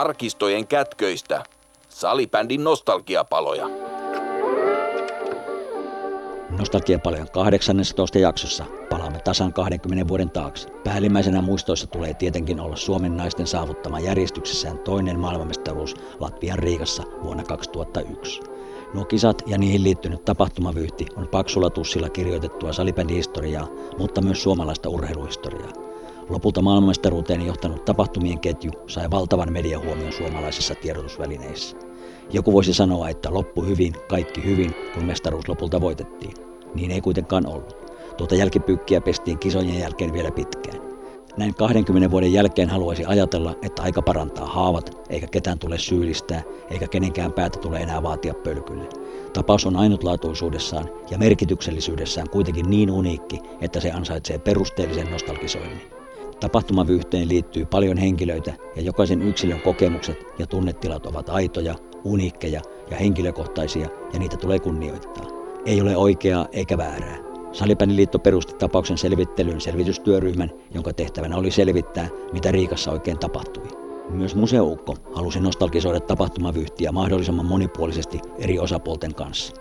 arkistojen kätköistä. Salibändin nostalgiapaloja. Nostalgiapalojen 18 jaksossa palaamme tasan 20 vuoden taakse. Päällimmäisenä muistoissa tulee tietenkin olla Suomen naisten saavuttama järjestyksessään toinen maailmanmestaruus Latvian Riikassa vuonna 2001. Nuo kisat ja niihin liittynyt tapahtumavyyhti on paksulla tussilla kirjoitettua salibändihistoriaa, mutta myös suomalaista urheiluhistoriaa. Lopulta maailmanmestaruuteen johtanut tapahtumien ketju sai valtavan mediahuomion suomalaisissa tiedotusvälineissä. Joku voisi sanoa, että loppu hyvin, kaikki hyvin, kun mestaruus lopulta voitettiin. Niin ei kuitenkaan ollut. Tuota jälkipyykkiä pestiin kisojen jälkeen vielä pitkään. Näin 20 vuoden jälkeen haluaisi ajatella, että aika parantaa haavat, eikä ketään tule syyllistää, eikä kenenkään päätä tule enää vaatia pölkylle. Tapaus on ainutlaatuisuudessaan ja merkityksellisyydessään kuitenkin niin uniikki, että se ansaitsee perusteellisen nostalgisoinnin. Tapahtumavyyhteen liittyy paljon henkilöitä ja jokaisen yksilön kokemukset ja tunnetilat ovat aitoja, uniikkeja ja henkilökohtaisia ja niitä tulee kunnioittaa. Ei ole oikeaa eikä väärää. Salipäniliitto perusti tapauksen selvittelyyn selvitystyöryhmän, jonka tehtävänä oli selvittää, mitä Riikassa oikein tapahtui. Myös museoukko halusi nostalgisoida tapahtumavyyhtiä mahdollisimman monipuolisesti eri osapuolten kanssa.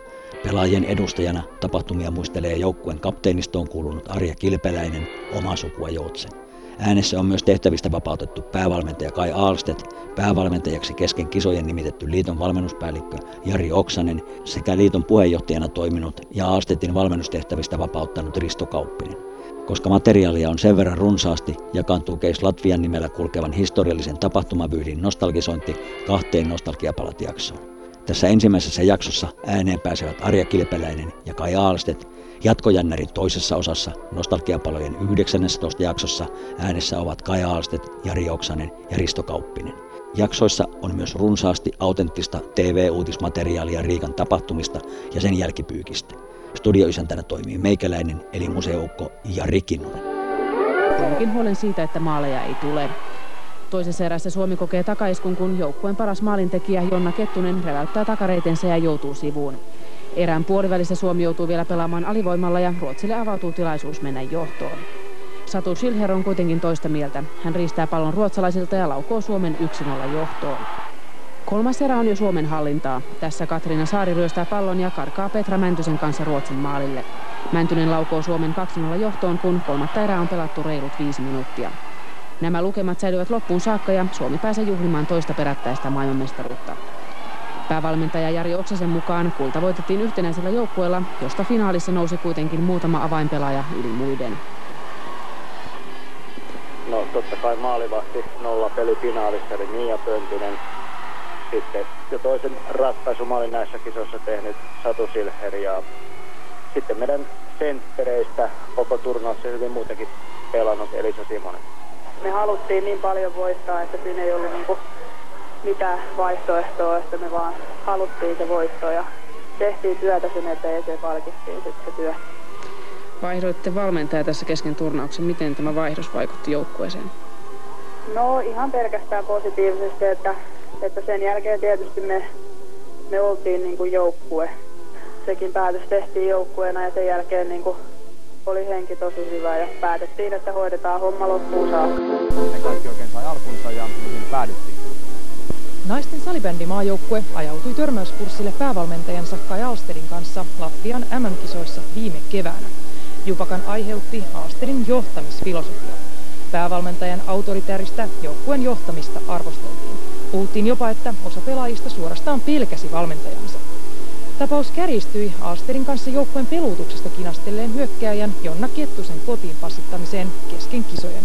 Pelaajien edustajana tapahtumia muistelee joukkueen kapteenistoon kuulunut Arja Kilpeläinen, oma sukua Joutsen. Äänessä on myös tehtävistä vapautettu päävalmentaja Kai Aalstedt, päävalmentajaksi kesken kisojen nimitetty liiton valmennuspäällikkö Jari Oksanen sekä liiton puheenjohtajana toiminut ja Aalstedtin valmennustehtävistä vapauttanut Risto Kauppinen. Koska materiaalia on sen verran runsaasti, jakaantuu Keis Latvian nimellä kulkevan historiallisen tapahtumavyyhdin nostalgisointi kahteen nostalgiapalat-jaksoon. Tässä ensimmäisessä jaksossa ääneen pääsevät Arja Kilpeläinen ja Kai Aalstedt, Jatkojännärin toisessa osassa Nostalgiapalojen 19. jaksossa äänessä ovat Kai Aalstedt, Jari Oksanen ja Risto Kauppinen. Jaksoissa on myös runsaasti autenttista TV-uutismateriaalia Riikan tapahtumista ja sen jälkipyykistä. Studioisäntänä toimii meikäläinen eli museukko Jari Kinnunen. Onkin huolen siitä, että maaleja ei tule. Toisessa erässä Suomi kokee takaiskun, kun joukkueen paras maalintekijä Jonna Kettunen reväyttää takareitensa ja joutuu sivuun. Erään puolivälissä Suomi joutuu vielä pelaamaan alivoimalla ja Ruotsille avautuu tilaisuus mennä johtoon. Satu Schilher on kuitenkin toista mieltä. Hän riistää pallon ruotsalaisilta ja laukoo Suomen 1-0 johtoon. Kolmas erä on jo Suomen hallintaa. Tässä Katriina Saari ryöstää pallon ja karkaa Petra Mäntysen kanssa Ruotsin maalille. Mäntynen laukoo Suomen 2-0 johtoon, kun kolmatta erää on pelattu reilut viisi minuuttia. Nämä lukemat säilyvät loppuun saakka ja Suomi pääsee juhlimaan toista perättäistä maailmanmestaruutta. Päävalmentaja Jari Oksasen mukaan kulta voitettiin yhtenäisellä joukkueella, josta finaalissa nousi kuitenkin muutama avainpelaaja yli muiden. No totta kai maalivahti nolla peli finaalissa eli Mia Pöntynen. Sitten jo toisen ratkaisumaalin näissä kisoissa tehnyt Satu Silher ja sitten meidän senttereistä koko turnauksessa hyvin muutenkin pelannut Elisa Simonen. Me haluttiin niin paljon voittaa, että siinä ei ollut niinku mitään vaihtoehtoa, että me vaan haluttiin se voitto ja tehtiin työtä sen eteen ja se palkittiin sitten se työ. Vaihdoitte valmentaja tässä kesken turnauksen. Miten tämä vaihdos vaikutti joukkueeseen? No ihan pelkästään positiivisesti, että, että sen jälkeen tietysti me, me oltiin niin kuin joukkue. Sekin päätös tehtiin joukkueena ja sen jälkeen niin kuin oli henki tosi hyvä ja päätettiin, että hoidetaan homma loppuun saakka. Ne kaikki oikein sai alkunsa ja mihin päädyttiin. Naisten salibändimaajoukkue ajautui törmäyskurssille päävalmentajansa Kai Alstedin kanssa Latvian MM-kisoissa viime keväänä. Jupakan aiheutti Alstedin johtamisfilosofia. Päävalmentajan autoritääristä joukkueen johtamista arvosteltiin. Puhuttiin jopa, että osa pelaajista suorastaan pelkäsi valmentajansa. Tapaus kärjistyi Alstedin kanssa joukkueen peluutuksesta kinastelleen hyökkääjän Jonna Kettusen kotiin passittamiseen kesken kisojen.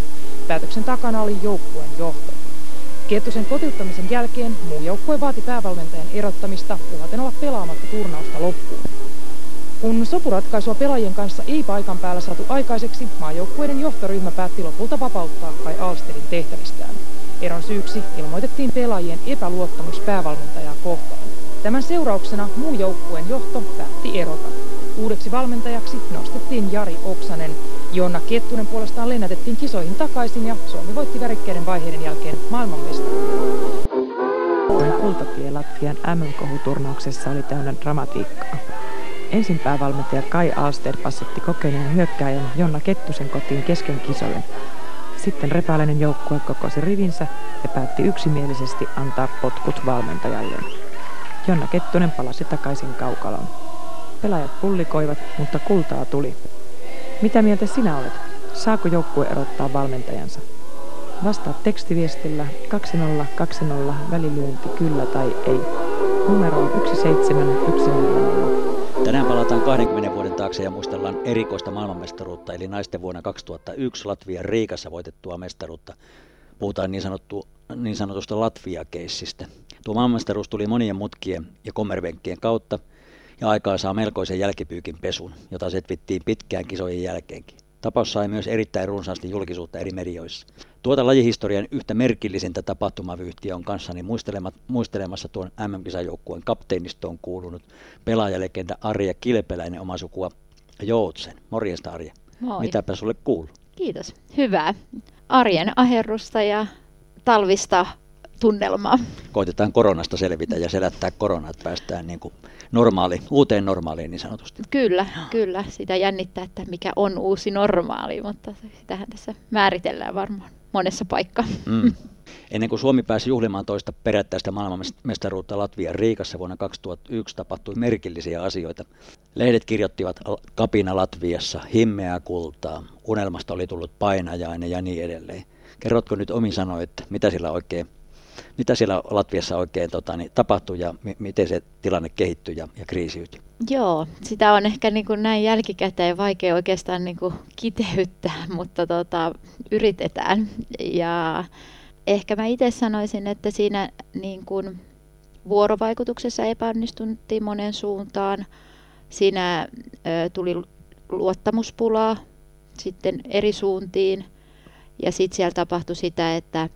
Päätöksen takana oli joukkueen johto. Kettusen kotiuttamisen jälkeen muu joukkue vaati päävalmentajan erottamista uhaten olla pelaamatta turnausta loppuun. Kun sopuratkaisua pelaajien kanssa ei paikan päällä saatu aikaiseksi, maajoukkueiden johtoryhmä päätti lopulta vapauttaa Kai Alsterin tehtävistään. Eron syyksi ilmoitettiin pelaajien epäluottamus päävalmentajaa kohtaan. Tämän seurauksena muu joukkueen johto päätti erota. Uudeksi valmentajaksi nostettiin Jari Oksanen. Jonna Kettunen puolestaan lennätettiin kisoihin takaisin ja Suomi voitti värikkäiden vaiheiden jälkeen maailmanmestaruuden. Kultatie Latvian MM-kohuturnauksessa oli täynnä dramatiikkaa. Ensin päävalmentaja Kai Alster passitti kokeneen hyökkääjän Jonna Kettusen kotiin kesken kisojen. Sitten repäläinen joukkue kokosi rivinsä ja päätti yksimielisesti antaa potkut valmentajalleen. Jonna Kettunen palasi takaisin kaukaloon. Pelaajat pullikoivat, mutta kultaa tuli. Mitä mieltä sinä olet? Saako joukkue erottaa valmentajansa? Vastaa tekstiviestillä 2020 välilyönti kyllä tai ei. Numero on 17100. Tänään palataan 20 vuoden taakse ja muistellaan erikoista maailmanmestaruutta, eli naisten vuonna 2001 Latvian Riikassa voitettua mestaruutta. Puhutaan niin, sanottu, niin sanotusta Latvia-keissistä. Tuo maailmanmestaruus tuli monien mutkien ja kommervenkkien kautta ja aikaa saa melkoisen jälkipyykin pesun, jota setvittiin pitkään kisojen jälkeenkin. Tapaus sai myös erittäin runsaasti julkisuutta eri medioissa. Tuota lajihistorian yhtä merkillisintä tapahtumavyyhtiä on kanssani muistelemassa tuon MM-kisajoukkueen kapteenistoon kuulunut pelaajalegenda Arja Kilpeläinen oma sukua Joutsen. Morjesta Arja. Moi. Mitäpä sulle kuuluu? Kiitos. Hyvää. Arjen aherrusta ja talvista tunnelmaa. Koitetaan koronasta selvitä ja selättää koronaa, että päästään niin kuin normaali, uuteen normaaliin niin sanotusti. Kyllä, kyllä. Sitä jännittää, että mikä on uusi normaali, mutta sitähän tässä määritellään varmaan monessa paikkaa. Mm. Ennen kuin Suomi pääsi juhlimaan toista perättäistä maailmanmestaruutta Latvian Riikassa vuonna 2001 tapahtui merkillisiä asioita. Lehdet kirjoittivat kapina Latviassa, himmeää kultaa, unelmasta oli tullut painajainen ja niin edelleen. Kerrotko nyt omin sanoin, että mitä sillä oikein mitä siellä Latviassa oikein tota, niin, tapahtui ja m- miten se tilanne kehittyi ja, ja kriisiytyi? Joo, sitä on ehkä niin kuin näin jälkikäteen vaikea oikeastaan niin kuin kiteyttää, mutta tota, yritetään. Ja ehkä mä itse sanoisin, että siinä niin kuin vuorovaikutuksessa epäonnistuttiin monen suuntaan. Siinä ö, tuli luottamuspulaa sitten eri suuntiin ja sitten siellä tapahtui sitä, että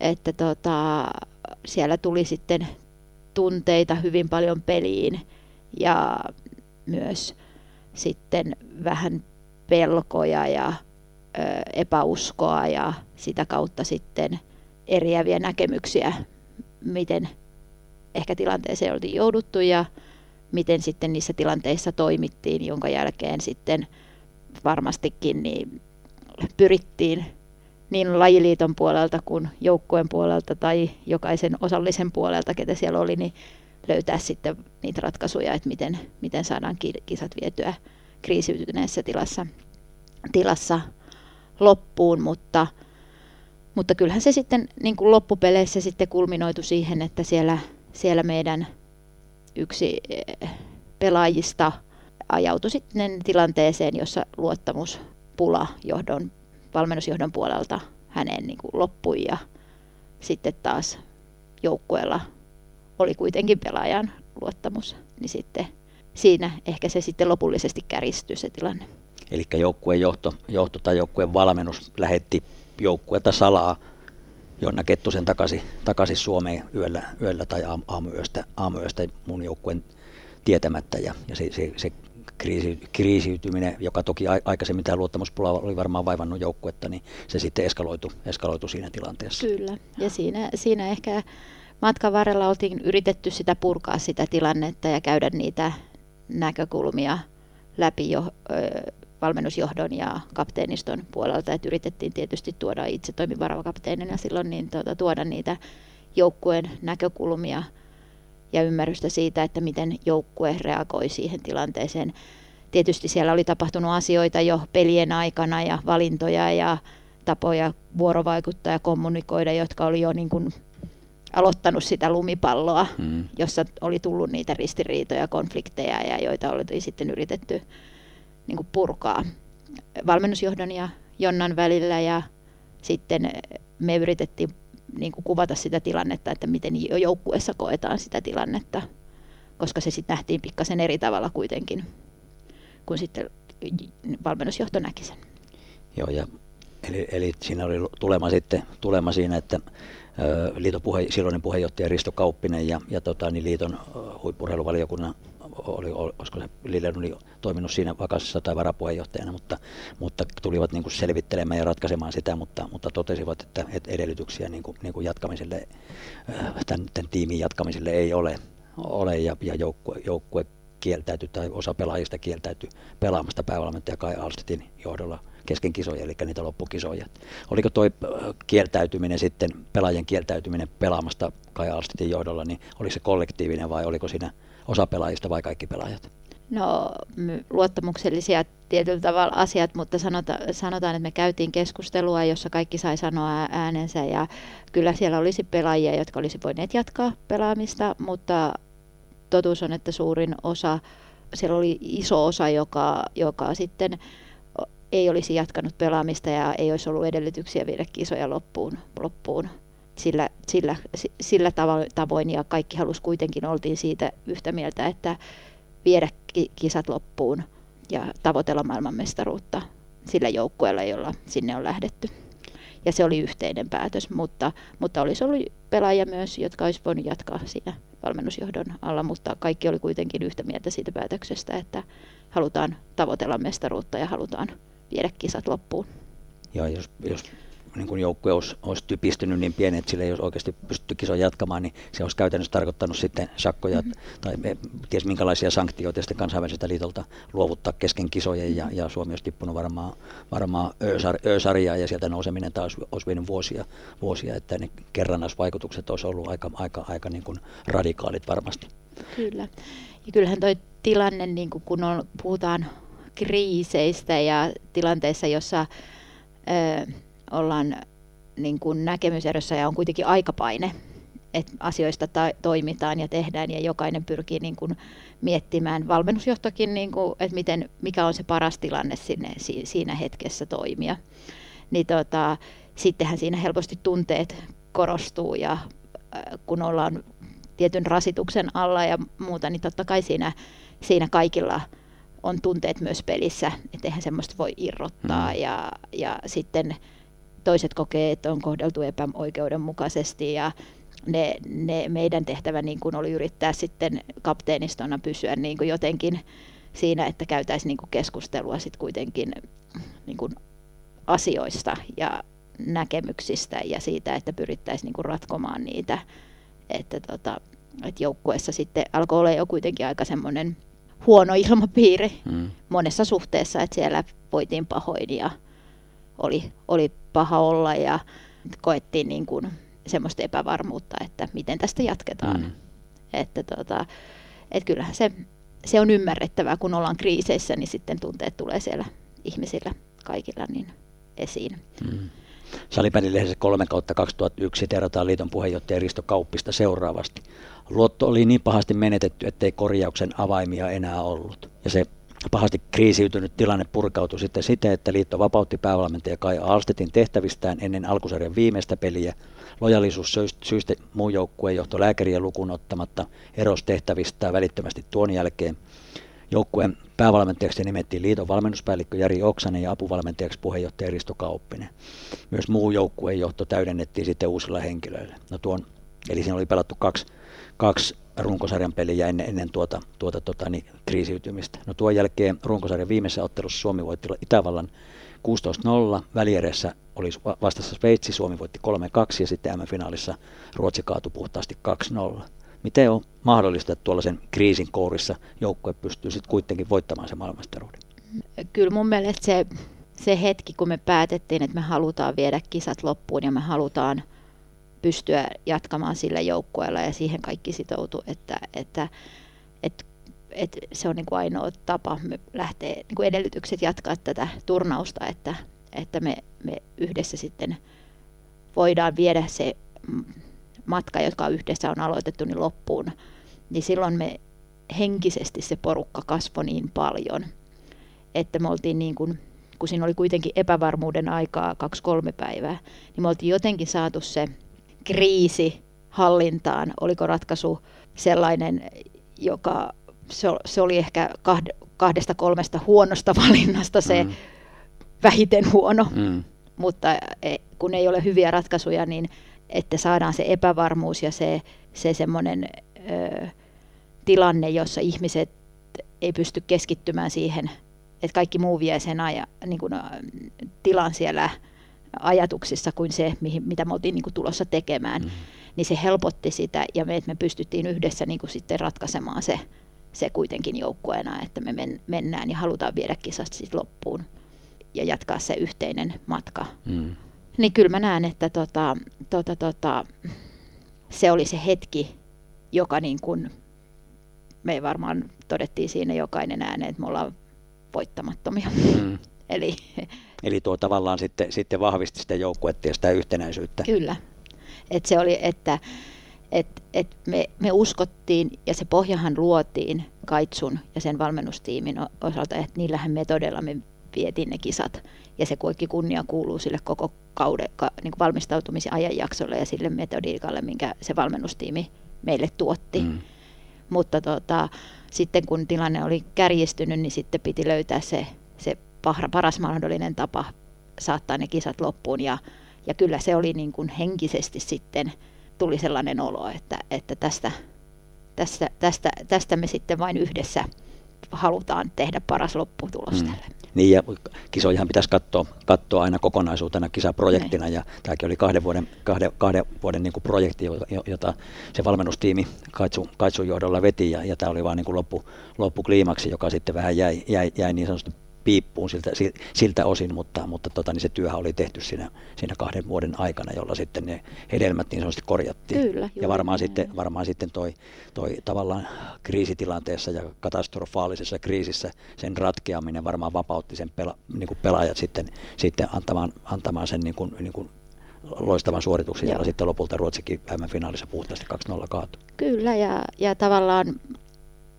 että tota, siellä tuli sitten tunteita hyvin paljon peliin ja myös sitten vähän pelkoja ja ö, epäuskoa ja sitä kautta sitten eriäviä näkemyksiä, miten ehkä tilanteeseen oltiin jouduttu ja miten sitten niissä tilanteissa toimittiin, jonka jälkeen sitten varmastikin niin pyrittiin niin lajiliiton puolelta kuin joukkueen puolelta tai jokaisen osallisen puolelta, ketä siellä oli, niin löytää sitten niitä ratkaisuja, että miten, miten saadaan kisat vietyä kriisiytyneessä tilassa, tilassa loppuun, mutta, mutta kyllähän se sitten niin kuin loppupeleissä sitten kulminoitu siihen, että siellä, siellä meidän yksi eh, pelaajista ajautui sitten tilanteeseen, jossa luottamuspula johdon valmennusjohdon puolelta häneen niin kuin loppui ja sitten taas joukkueella oli kuitenkin pelaajan luottamus, niin sitten siinä ehkä se sitten lopullisesti käristyi se tilanne. Eli joukkueen johto, johto tai joukkueen valmennus lähetti joukkuetta salaa Jonna Kettusen takaisin, takaisin Suomeen yöllä, yöllä tai aamuyöstä, aamuyöstä mun joukkueen tietämättä ja, ja se, se, se kriisi, kriisiytyminen, joka toki aikaisemmin tämä luottamuspula oli varmaan vaivannut joukkuetta, niin se sitten eskaloitu, eskaloitu siinä tilanteessa. Kyllä, ja siinä, siinä ehkä matkan varrella oltiin yritetty sitä purkaa sitä tilannetta ja käydä niitä näkökulmia läpi jo valmennusjohdon ja kapteeniston puolelta, että yritettiin tietysti tuoda itse toimivarava kapteenina silloin, niin tuota, tuoda niitä joukkueen näkökulmia – ja ymmärrystä siitä, että miten joukkue reagoi siihen tilanteeseen. Tietysti siellä oli tapahtunut asioita jo pelien aikana ja valintoja ja tapoja vuorovaikuttaa ja kommunikoida, jotka oli jo niin kuin aloittanut sitä lumipalloa, mm. jossa oli tullut niitä ristiriitoja, konflikteja ja joita oli sitten yritetty niin kuin purkaa valmennusjohdon ja Jonnan välillä ja sitten me yritettiin niin kuin kuvata sitä tilannetta, että miten joukkueessa koetaan sitä tilannetta, koska se sitten nähtiin pikkasen eri tavalla kuitenkin, kun sitten valmennusjohto näki sen. Joo, ja eli, eli siinä oli tulema sitten tulema siinä, että liiton puhe, silloinen puheenjohtaja Risto Kauppinen ja, ja tota, niin liiton huippurheiluvaliokunnan oli, olisiko se Lillenuni toiminut siinä vakassissa tai varapuheenjohtajana, mutta, mutta tulivat niin kuin selvittelemään ja ratkaisemaan sitä, mutta, mutta totesivat, että, edellytyksiä niin kuin, niin kuin jatkamiselle, tämän, tämän tiimin jatkamiselle ei ole, ole ja, ja joukkue, joukkue kieltäytyi tai osa pelaajista kieltäytyi pelaamasta päävalmentaja Kai Alstetin johdolla kesken kisoja, eli niitä loppukisoja. Oliko tuo kieltäytyminen sitten, pelaajien kieltäytyminen pelaamasta Kaja Alstitin johdolla, niin oliko se kollektiivinen vai oliko siinä osa pelaajista vai kaikki pelaajat? No luottamuksellisia tietyllä tavalla asiat, mutta sanota, sanotaan, että me käytiin keskustelua, jossa kaikki sai sanoa äänensä ja kyllä siellä olisi pelaajia, jotka olisi voineet jatkaa pelaamista, mutta totuus on, että suurin osa, siellä oli iso osa, joka, joka sitten ei olisi jatkanut pelaamista ja ei olisi ollut edellytyksiä viedä kisoja loppuun, loppuun sillä, sillä, sillä tavoin ja kaikki halus kuitenkin oltiin siitä yhtä mieltä, että viedä kisat loppuun ja tavoitella maailmanmestaruutta sillä joukkueella, jolla sinne on lähdetty. Ja se oli yhteinen päätös, mutta, mutta olisi ollut pelaajia myös, jotka olisi voinut jatkaa siinä valmennusjohdon alla, mutta kaikki oli kuitenkin yhtä mieltä siitä päätöksestä, että halutaan tavoitella mestaruutta ja halutaan viedä kisat loppuun. Ja jos, jos niin kuin joukkue olisi, olisi typistynyt niin pieni, että sille ei olisi oikeasti pystytty kisoja jatkamaan, niin se olisi käytännössä tarkoittanut sitten sakkoja mm-hmm. tai ties minkälaisia sanktioita sitten kansainväliseltä liitolta luovuttaa kesken kisojen ja, ja Suomi olisi tippunut varmaan, varmaan Ö-sarjaa ja sieltä nouseminen taas olisi vienyt vuosia, vuosia että ne kerrannaisvaikutukset olisi ollut aika, aika, aika niin kuin radikaalit varmasti. Kyllä. Ja kyllähän tuo tilanne, niin kuin kun on, puhutaan kriiseistä ja tilanteissa, jossa ö, ollaan niin kuin näkemyserossa ja on kuitenkin aikapaine, että asioista ta- toimitaan ja tehdään ja jokainen pyrkii niin kuin miettimään, valmennusjohtokin, niin kuin, että miten, mikä on se paras tilanne sinne, si- siinä hetkessä toimia. Niin tota, sittenhän siinä helposti tunteet korostuu ja äh, kun ollaan tietyn rasituksen alla ja muuta, niin totta kai siinä, siinä kaikilla on tunteet myös pelissä, että eihän semmoista voi irrottaa mm. ja, ja sitten toiset kokee, että on kohdeltu epäoikeudenmukaisesti ja ne, ne meidän tehtävä niin kuin oli yrittää sitten kapteenistona pysyä niin kuin jotenkin siinä, että käytäisiin niin kuin keskustelua sitten kuitenkin niin kuin asioista ja näkemyksistä ja siitä, että pyrittäisiin niin kuin ratkomaan niitä. Että, tota, että joukkueessa sitten alkoi olla jo kuitenkin aika semmoinen huono ilmapiiri mm. monessa suhteessa, että siellä voitiin pahoin ja oli, oli paha olla ja koettiin niin kuin semmoista epävarmuutta, että miten tästä jatketaan. Mm. Että tota, et kyllähän se, se on ymmärrettävää, kun ollaan kriiseissä, niin sitten tunteet tulee siellä ihmisillä kaikilla niin esiin. Mm. Salipädilehdessä 3 kautta 2001 siterataan liiton puheenjohtaja Risto Kauppista seuraavasti. Luotto oli niin pahasti menetetty, ettei korjauksen avaimia enää ollut. Ja se pahasti kriisiytynyt tilanne purkautui sitten siten, että liitto vapautti päävalmentaja Kai Alstetin tehtävistään ennen alkusarjan viimeistä peliä. Lojallisuus syystä muu joukkueen johto lääkäriä lukuun ottamatta eros tehtävistään välittömästi tuon jälkeen. Joukkueen päävalmentajaksi nimettiin liiton valmennuspäällikkö Jari Oksanen ja apuvalmentajaksi puheenjohtaja Risto Kauppinen. Myös muu joukkueen johto täydennettiin sitten uusilla henkilöillä. No tuon, eli siinä oli pelattu kaksi, kaksi runkosarjan peliä ennen, ennen tuota, tuota, tuota niin, kriisiytymistä. No tuon jälkeen runkosarjan viimeisessä ottelussa Suomi voitti Itävallan 16-0. Välierässä oli vastassa Sveitsi, Suomi voitti 3-2 ja sitten M-finaalissa Ruotsi kaatui puhtaasti 2-0. Miten on mahdollista, että tuollaisen kriisin kourissa joukkue pystyy sitten kuitenkin voittamaan se maailmanmestaruuden? Kyllä mun mielestä se, se hetki, kun me päätettiin, että me halutaan viedä kisat loppuun ja me halutaan – pystyä jatkamaan sillä joukkueella ja siihen kaikki sitoutu, että, että, että, että se on niin kuin ainoa tapa me lähtee niin kuin edellytykset jatkaa tätä turnausta, että, että me, me yhdessä sitten voidaan viedä se matka, joka yhdessä on aloitettu, niin loppuun, niin silloin me henkisesti se porukka kasvoi niin paljon, että me oltiin niin kuin, kun siinä oli kuitenkin epävarmuuden aikaa kaksi-kolme päivää, niin me oltiin jotenkin saatu se kriisi hallintaan? Oliko ratkaisu sellainen, joka se, se oli ehkä kahdesta kolmesta huonosta valinnasta se mm. vähiten huono, mm. mutta e, kun ei ole hyviä ratkaisuja, niin että saadaan se epävarmuus ja se, se semmoinen ö, tilanne, jossa ihmiset ei pysty keskittymään siihen, että kaikki muu vie sen aja, niin kuin, tilan siellä ajatuksissa kuin se, mihin, mitä me oltiin niin kuin tulossa tekemään, mm. niin se helpotti sitä ja me, me pystyttiin yhdessä niin kuin sitten ratkaisemaan se, se kuitenkin joukkueena, että me men, mennään ja halutaan viedä kisat siis loppuun. ja jatkaa se yhteinen matka. Mm. Niin kyllä mä näen, että tota, tota, tota, se oli se hetki, joka niin kuin, me varmaan todettiin siinä jokainen ääneen, että me ollaan voittamattomia. Mm. Eli, Eli tuo tavallaan sitten, sitten vahvisti sitä joukkuetta ja sitä yhtenäisyyttä. Kyllä. Et se oli, että et, et me, me uskottiin ja se pohjahan luotiin Kaitsun ja sen valmennustiimin osalta, että niillähän metodella me vietiin ne kisat. Ja se kaikki kunnia kuuluu sille koko kauden ka, niin valmistautumisen ajanjaksolle ja sille metodiikalle, minkä se valmennustiimi meille tuotti. Mm. Mutta tota, sitten kun tilanne oli kärjistynyt, niin sitten piti löytää se, se paras mahdollinen tapa saattaa ne kisat loppuun. Ja, ja kyllä se oli niin kuin henkisesti sitten tuli sellainen olo, että, että tästä, tästä, tästä, tästä me sitten vain yhdessä halutaan tehdä paras lopputulos mm. tälle. Niin ja kisojahan pitäisi katsoa, katsoa aina kokonaisuutena kisaprojektina Näin. ja tämäkin oli kahden vuoden, kahden, kahden vuoden niin kuin projekti, jota se valmennustiimi Kaitsu, Kaitsun johdolla veti ja, ja tämä oli vain niin kuin loppu, loppukliimaksi, joka sitten vähän jäi, jäi, jäi niin sanotusti piippuun siltä, siltä osin, mutta, mutta tota, niin se työhän oli tehty siinä, siinä kahden vuoden aikana, jolla sitten ne hedelmät niin sanotusti korjattiin. Kyllä, ja varmaan sitten, varmaan sitten toi, toi tavallaan kriisitilanteessa ja katastrofaalisessa kriisissä sen ratkeaminen varmaan vapautti sen pela, niin kuin pelaajat sitten, sitten antamaan, antamaan sen niin kuin, niin kuin loistavan suorituksen, jolla sitten lopulta Ruotsikin finaalissa puhtaasti 2-0 kaatui. Kyllä, ja, ja tavallaan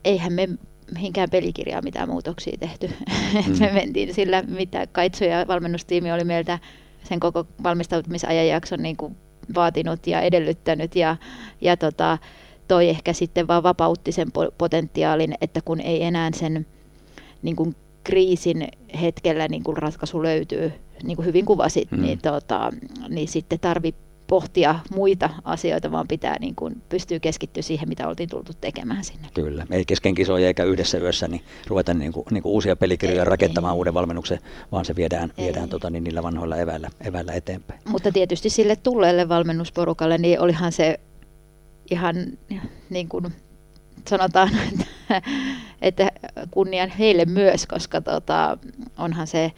eihän me mihinkään pelikirjaan mitään muutoksia tehty. Mm. me mentiin sillä, mitä Kaitsu ja valmennustiimi oli meiltä sen koko valmistautumisajanjakson niin kuin vaatinut ja edellyttänyt. Ja, ja tota, toi ehkä sitten vaan vapautti sen potentiaalin, että kun ei enää sen niin kuin kriisin hetkellä niin kuin ratkaisu löytyy, niin kuin hyvin kuvasit, mm. niin, tota, niin sitten tarvii pohtia muita asioita, vaan pitää niin kuin, pystyä keskittyä siihen, mitä oltiin tultu tekemään sinne. Kyllä, ei kesken kisoja eikä yhdessä yössä niin ruveta niin kuin, niin kuin uusia pelikirjoja ei, rakentamaan ei. uuden valmennuksen, vaan se viedään, viedään tota, niin niillä vanhoilla eväillä, eväillä eteenpäin. Mutta tietysti sille tulleelle valmennusporukalle, niin olihan se ihan niin kuin sanotaan, että, että kunnian heille myös, koska tota, onhan se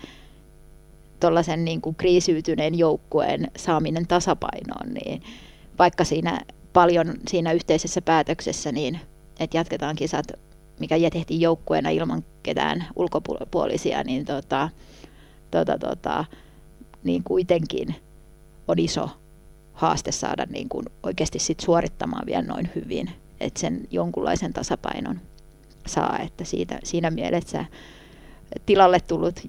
tuollaisen niin kuin kriisiytyneen joukkueen saaminen tasapainoon, niin vaikka siinä paljon siinä yhteisessä päätöksessä, niin että jatketaan kisat, mikä tehtiin joukkueena ilman ketään ulkopuolisia, niin, tota, tota, tota, niin kuitenkin on iso haaste saada niin kuin oikeasti sit suorittamaan vielä noin hyvin, että sen jonkunlaisen tasapainon saa, että siitä, siinä mielessä tilalle tullut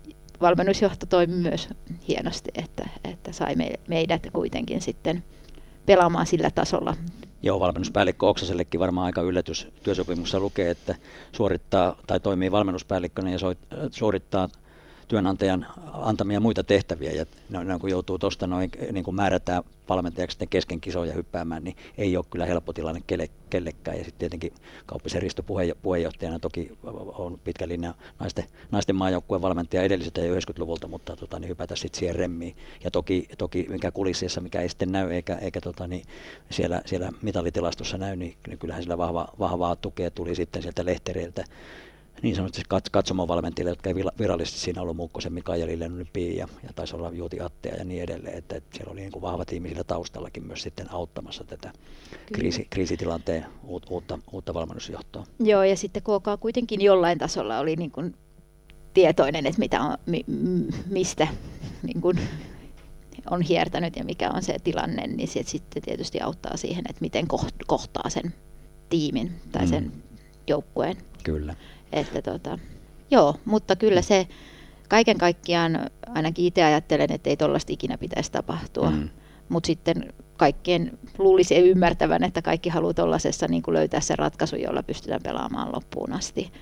valmennusjohto toimi myös hienosti, että, että sai meidät kuitenkin sitten pelaamaan sillä tasolla. Joo, valmennuspäällikkö Oksasellekin varmaan aika yllätys työsopimuksessa lukee, että suorittaa tai toimii valmennuspäällikkönä ja suorittaa työnantajan antamia muita tehtäviä. Ja no, kun joutuu tuosta noin, niin kuin määrätään valmentajaksi sitten kesken kisoja hyppäämään, niin ei ole kyllä helppo tilanne kelle, kellekään. Ja sitten tietenkin Kauppisen Risto puheenjohtajana toki on pitkä linja naisten, naisten maajoukkueen valmentaja edelliseltä ja 90-luvulta, mutta tota, niin hypätä sitten siihen remmiin. Ja toki, toki mikä kulississa, mikä ei sitten näy eikä, eikä tota, niin siellä, siellä mitallitilastossa näy, niin, niin kyllähän sillä vahva, vahvaa tukea tuli sitten sieltä lehtereiltä niin sanotusti katsomovalmentajille, jotka ei virallisesti siinä ollut Muukkosen Mika ja Lillen ja, ja taisi olla Juuti Attea ja niin edelleen, että, että siellä oli niin kuin vahva tiimi sillä taustallakin myös sitten auttamassa tätä kriisi, kriisitilanteen uutta, uutta valmennusjohtoa. Joo, ja sitten KK kuitenkin jollain tasolla oli niin kuin tietoinen, että mitä on, mi, mistä niin kuin on hiertänyt ja mikä on se tilanne, niin se sitten tietysti auttaa siihen, että miten kohtaa sen tiimin tai sen mm. joukkueen. Kyllä. Että tota, joo, mutta kyllä se kaiken kaikkiaan ainakin itse ajattelen, että ei tuollaista ikinä pitäisi tapahtua. Mm. Mutta sitten kaikkien luulisi ymmärtävän, että kaikki haluaa tuollaisessa niin löytää se ratkaisu, jolla pystytään pelaamaan loppuun asti.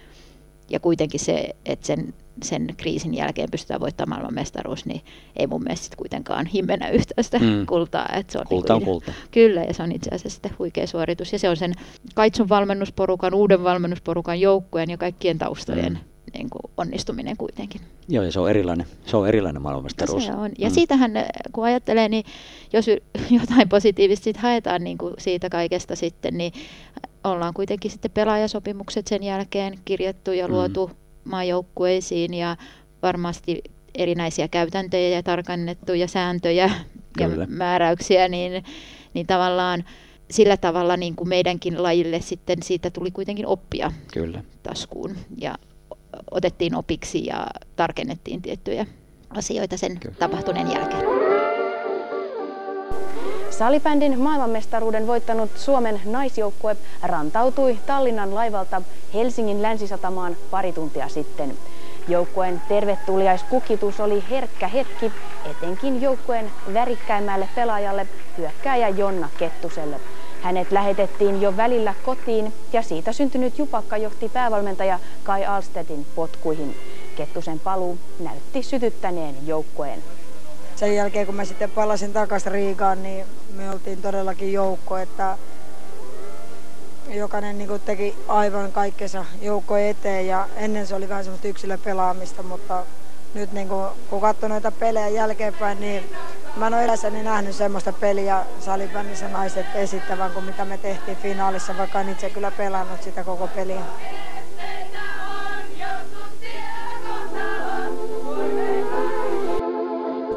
Ja kuitenkin se, että sen, sen kriisin jälkeen pystytään voittamaan maailmanmestaruus, niin ei mun mielestä sit kuitenkaan himmenä yhtään sitä mm. kultaa. Että se on kulta niin kuin, on kulta. Kyllä, ja se on itse asiassa sitten huikea suoritus. Ja se on sen Kaitsun valmennusporukan, uuden valmennusporukan joukkueen ja kaikkien taustojen mm. niin kuin onnistuminen kuitenkin. Joo, ja se on erilainen, se on erilainen maailmanmestaruus. Se on. Ja mm. siitähän, kun ajattelee, niin jos jotain positiivista sit haetaan niin kuin siitä kaikesta sitten, niin ollaan kuitenkin sitten pelaajasopimukset sen jälkeen kirjattu ja mm. luotu mm. maajoukkueisiin ja varmasti erinäisiä käytäntöjä ja tarkannettuja sääntöjä Kyllä. ja määräyksiä, niin, niin tavallaan sillä tavalla niin kuin meidänkin lajille sitten siitä tuli kuitenkin oppia Kyllä. taskuun ja otettiin opiksi ja tarkennettiin tiettyjä asioita sen Kyllä. tapahtuneen jälkeen. Salibändin maailmanmestaruuden voittanut Suomen naisjoukkue rantautui Tallinnan laivalta Helsingin länsisatamaan pari tuntia sitten. Joukkueen tervetuliaiskukitus oli herkkä hetki, etenkin joukkueen värikkäimmälle pelaajalle, hyökkääjä Jonna Kettuselle. Hänet lähetettiin jo välillä kotiin ja siitä syntynyt jupakka johti päävalmentaja Kai Alstedin potkuihin. Kettusen paluu näytti sytyttäneen joukkueen. Sen jälkeen kun mä sitten palasin takaisin Riikaan, niin me oltiin todellakin joukko, että jokainen niin teki aivan kaikkensa joukko eteen ja ennen se oli vähän semmoista yksilöpelaamista, mutta nyt niin kuin, kun katsoo noita pelejä jälkeenpäin, niin mä en ole elässäni nähnyt semmoista peliä salibändissä naiset esittävän kuin mitä me tehtiin finaalissa, vaikka en itse kyllä pelannut sitä koko peliä.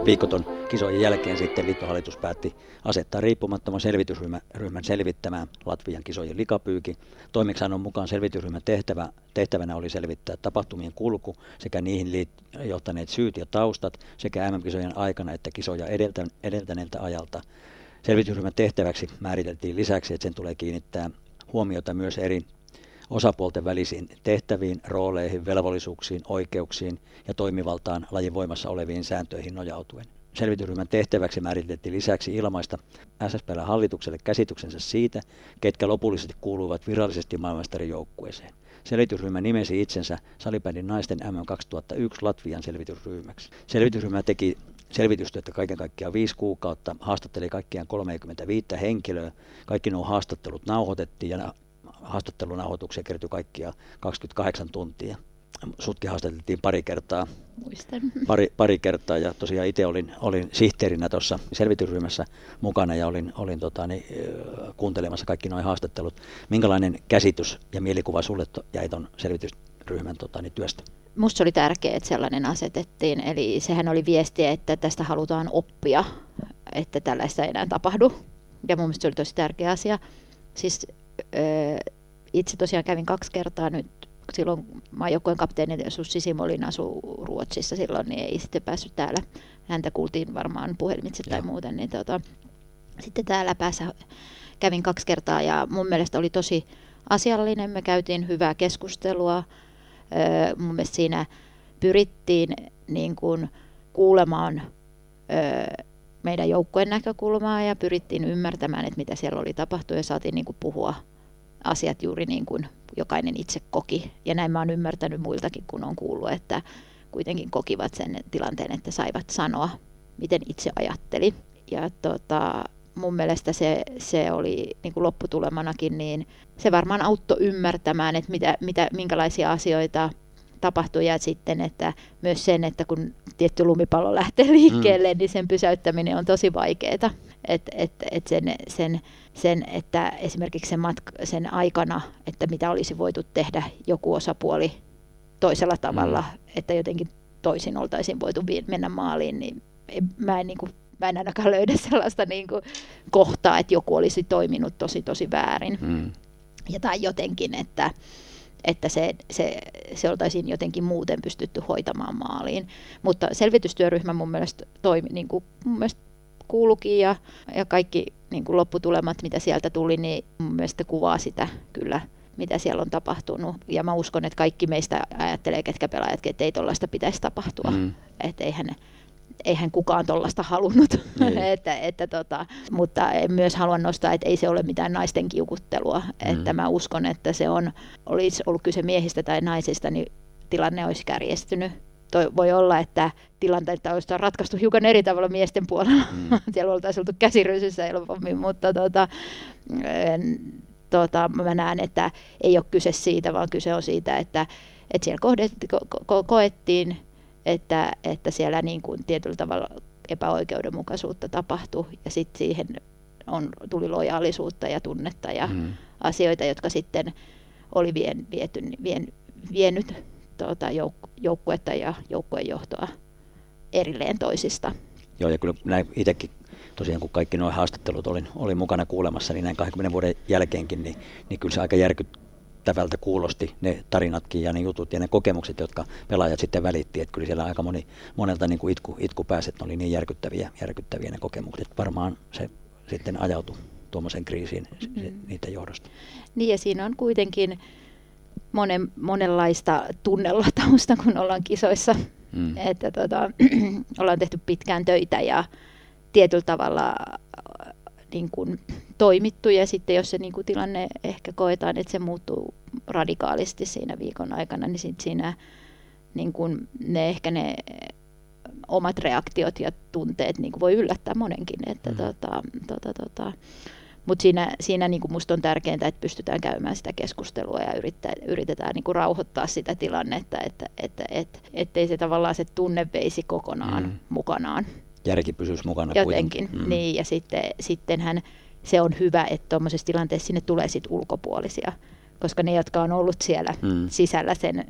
Viikoton kisojen jälkeen sitten liittohallitus päätti asettaa riippumattoman selvitysryhmän selvittämään Latvian kisojen likapyyki. Toimeksiannon mukaan selvitysryhmän tehtävä, tehtävänä oli selvittää tapahtumien kulku sekä niihin liit- johtaneet syyt ja taustat sekä MM-kisojen aikana että kisoja edeltä, edeltäneeltä ajalta. Selvitysryhmän tehtäväksi määriteltiin lisäksi, että sen tulee kiinnittää huomiota myös eri osapuolten välisiin tehtäviin, rooleihin, velvollisuuksiin, oikeuksiin ja toimivaltaan lajin voimassa oleviin sääntöihin nojautuen. Selvitysryhmän tehtäväksi määriteltiin lisäksi ilmaista SSPL hallitukselle käsityksensä siitä, ketkä lopullisesti kuuluvat virallisesti maailmanmestarijoukkueeseen. Selvitysryhmä nimesi itsensä salibändin naisten MM 2001 Latvian selvitysryhmäksi. Selvitysryhmä teki selvitystyötä kaiken kaikkiaan viisi kuukautta, haastatteli kaikkiaan 35 henkilöä. Kaikki nuo haastattelut nauhoitettiin ja haastattelunauhoituksia kertyi kaikkia 28 tuntia. Sutkin haastateltiin pari kertaa. Muistan. Pari, pari kertaa ja tosiaan itse olin, olin sihteerinä tuossa selvitysryhmässä mukana ja olin, olin tota, niin, kuuntelemassa kaikki nuo haastattelut. Minkälainen käsitys ja mielikuva sulle jäi tuon selvitysryhmän tota, niin, työstä? Musta oli tärkeää, että sellainen asetettiin. Eli sehän oli viesti, että tästä halutaan oppia, että tällaista ei enää tapahdu. Ja mun mielestä se oli tosi tärkeä asia. Siis itse tosiaan kävin kaksi kertaa nyt, silloin maajoukkueen kapteeni Sussi Simolin asui Ruotsissa silloin, niin ei sitten päässyt täällä. Häntä kuultiin varmaan puhelimitse tai muuten, niin tota, sitten täällä päässä kävin kaksi kertaa ja mun mielestä oli tosi asiallinen. Me käytiin hyvää keskustelua. mun mielestä siinä pyrittiin niin kuin kuulemaan meidän joukkojen näkökulmaa ja pyrittiin ymmärtämään, että mitä siellä oli tapahtunut ja saatiin niin kuin puhua asiat juuri niin kuin jokainen itse koki. Ja näin mä oon ymmärtänyt muiltakin, kun on kuullut, että kuitenkin kokivat sen tilanteen, että saivat sanoa, miten itse ajatteli. Ja tota, mun mielestä se, se oli niin kuin lopputulemanakin, niin se varmaan auttoi ymmärtämään, että mitä, mitä, minkälaisia asioita tapahtui ja sitten, että myös sen, että kun tietty lumipallo lähtee liikkeelle, mm. niin sen pysäyttäminen on tosi vaikeaa. Et, et, et sen, sen, sen, että esimerkiksi sen, matka, sen aikana, että mitä olisi voitu tehdä joku osapuoli toisella tavalla, mm. että jotenkin toisin oltaisiin voitu mennä maaliin, niin mä en, niin kuin, mä en ainakaan löydä sellaista niin kuin, kohtaa, että joku olisi toiminut tosi tosi väärin. Mm. Ja tai jotenkin, että, että se, se, se oltaisiin jotenkin muuten pystytty hoitamaan maaliin. Mutta selvitystyöryhmä mun mielestä toimi, niin kuin, mun mielestä kuulukin ja, ja kaikki niin kuin lopputulemat, mitä sieltä tuli, niin mun mielestä kuvaa sitä kyllä mitä siellä on tapahtunut. Ja mä uskon, että kaikki meistä ajattelee, ketkä pelaajat, että ei tuollaista pitäisi tapahtua. Mm. Että eihän, eihän kukaan tuollaista halunnut. Niin. että, että tota, mutta en myös halua nostaa, että ei se ole mitään naisten kiukuttelua. Mm. Että mä uskon, että se on, olisi ollut kyse miehistä tai naisista, niin tilanne olisi kärjestynyt. Toi voi olla, että tilanteita olisi ratkaistu hiukan eri tavalla miesten puolella. Mm. Siellä oltaisiin oltu käsirysyssä helpommin, mutta tota, en, tota, mä näen, että ei ole kyse siitä, vaan kyse on siitä, että, että siellä kohdet, ko, ko, koettiin että, että siellä niin kuin tietyllä tavalla epäoikeudenmukaisuutta tapahtui ja sitten siihen on, tuli lojaalisuutta ja tunnetta ja mm. asioita, jotka sitten oli vien, viety, vien, vienyt tuota, jouk, joukkuetta ja joukkueen johtoa erilleen toisista. Joo, ja kyllä näin itsekin tosiaan kun kaikki nuo haastattelut olin, olin mukana kuulemassa, niin näin 20 vuoden jälkeenkin, niin, niin kyllä se aika järkyttävältä kuulosti ne tarinatkin ja ne jutut ja ne kokemukset, jotka pelaajat sitten välitti. Että kyllä siellä aika moni, monelta niin kuin itku, itku pääsi, että ne oli niin järkyttäviä, järkyttäviä ne kokemukset. Varmaan se sitten ajautui tuommoisen kriisiin mm. niiden johdosta. Niin ja siinä on kuitenkin monen, monenlaista tunnelatausta, kun ollaan kisoissa. Mm. Että tota, ollaan tehty pitkään töitä ja tietyllä tavalla niin kuin, toimittu ja sitten jos se niin kuin, tilanne ehkä koetaan, että se muuttuu radikaalisti siinä viikon aikana, niin sit siinä niin kuin, ne ehkä ne omat reaktiot ja tunteet niin kuin voi yllättää monenkin. Että, mm. tota, tota, tota, mutta siinä, siinä niin musta on tärkeintä, että pystytään käymään sitä keskustelua ja yrittää, yritetään niin kuin rauhoittaa sitä tilannetta, että, että, että, ettei se tavallaan se tunne veisi kokonaan mm. mukanaan. Järki pysyisi mukana Jotenkin, mm. niin ja sitten, sittenhän se on hyvä, että tuommoisessa tilanteessa sinne tulee sit ulkopuolisia koska ne, jotka on ollut siellä mm. sisällä sen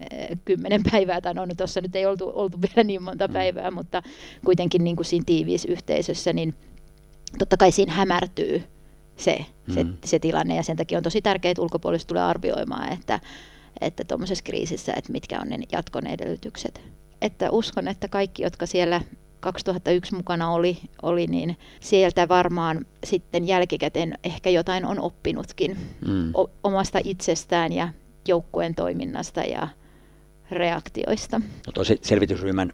kymmenen päivää, tai no tuossa nyt ei oltu, oltu vielä niin monta mm. päivää, mutta kuitenkin niin kuin siinä tiiviissä yhteisössä, niin totta kai siinä hämärtyy se, se, mm. se tilanne ja sen takia on tosi tärkeää, että ulkopuoliset tulee arvioimaan, että että tuommoisessa kriisissä, että mitkä on ne jatkon edellytykset. Että uskon, että kaikki, jotka siellä 2001 mukana oli, oli, niin sieltä varmaan sitten jälkikäteen ehkä jotain on oppinutkin mm. o- omasta itsestään ja joukkueen toiminnasta ja reaktioista. No tosi selvitysryhmän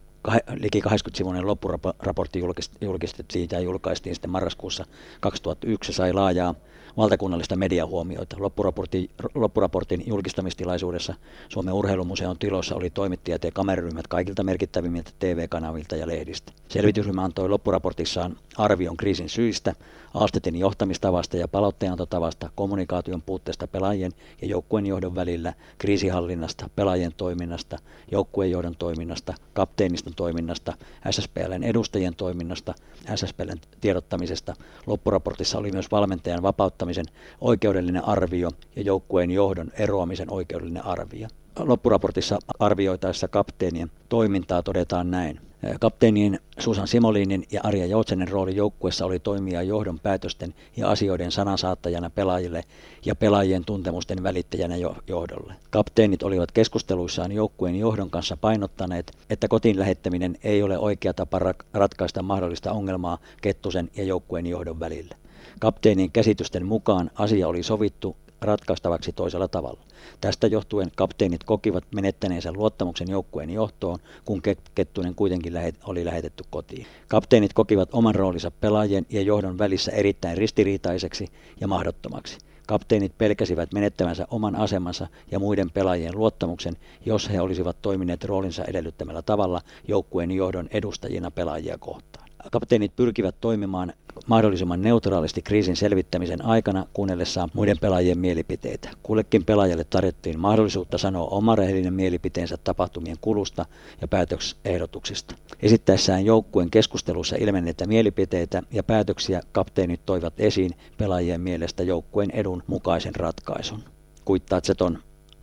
liki 80-sivuinen loppuraportti julkistettiin ja julkaistiin sitten marraskuussa 2001 sai laajaa valtakunnallista mediahuomioita. Loppuraportin, loppuraportin julkistamistilaisuudessa Suomen urheilumuseon tilossa oli toimittajat ja kameraryhmät kaikilta merkittävimmiltä TV-kanavilta ja lehdistä. Selvitysryhmä antoi loppuraportissaan arvion kriisin syistä, Aastetin johtamistavasta ja palautteanototavasta, kommunikaation puutteesta pelaajien ja joukkueen johdon välillä, kriisihallinnasta, pelaajien toiminnasta, joukkueen johdon toiminnasta, kapteeniston toiminnasta, SSPLn edustajien toiminnasta, SSPLn tiedottamisesta. Loppuraportissa oli myös valmentajan vapauttamisen oikeudellinen arvio ja joukkueen johdon eroamisen oikeudellinen arvio. Loppuraportissa arvioitaessa kapteenien toimintaa todetaan näin. Kapteenien Susan Simolinin ja Arja Joutsenen rooli joukkuessa oli toimia johdon päätösten ja asioiden sanansaattajana pelaajille ja pelaajien tuntemusten välittäjänä johdolle. Kapteenit olivat keskusteluissaan joukkueen johdon kanssa painottaneet, että kotiin lähettäminen ei ole oikea tapa ratkaista mahdollista ongelmaa Kettusen ja joukkueen johdon välillä. Kapteenin käsitysten mukaan asia oli sovittu ratkaistavaksi toisella tavalla. Tästä johtuen kapteenit kokivat menettäneensä luottamuksen joukkueen johtoon, kun Kettunen kuitenkin oli lähetetty kotiin. Kapteenit kokivat oman roolinsa pelaajien ja johdon välissä erittäin ristiriitaiseksi ja mahdottomaksi. Kapteenit pelkäsivät menettävänsä oman asemansa ja muiden pelaajien luottamuksen, jos he olisivat toimineet roolinsa edellyttämällä tavalla joukkueen johdon edustajina pelaajia kohtaan. Kapteenit pyrkivät toimimaan mahdollisimman neutraalisti kriisin selvittämisen aikana kuunnellessaan muiden pelaajien mielipiteitä. Kullekin pelaajalle tarjottiin mahdollisuutta sanoa oma rehellinen mielipiteensä tapahtumien kulusta ja päätöksehdotuksista. Esittäessään joukkueen keskustelussa ilmenneitä mielipiteitä ja päätöksiä kapteenit toivat esiin pelaajien mielestä joukkueen edun mukaisen ratkaisun. Kuittaat se ton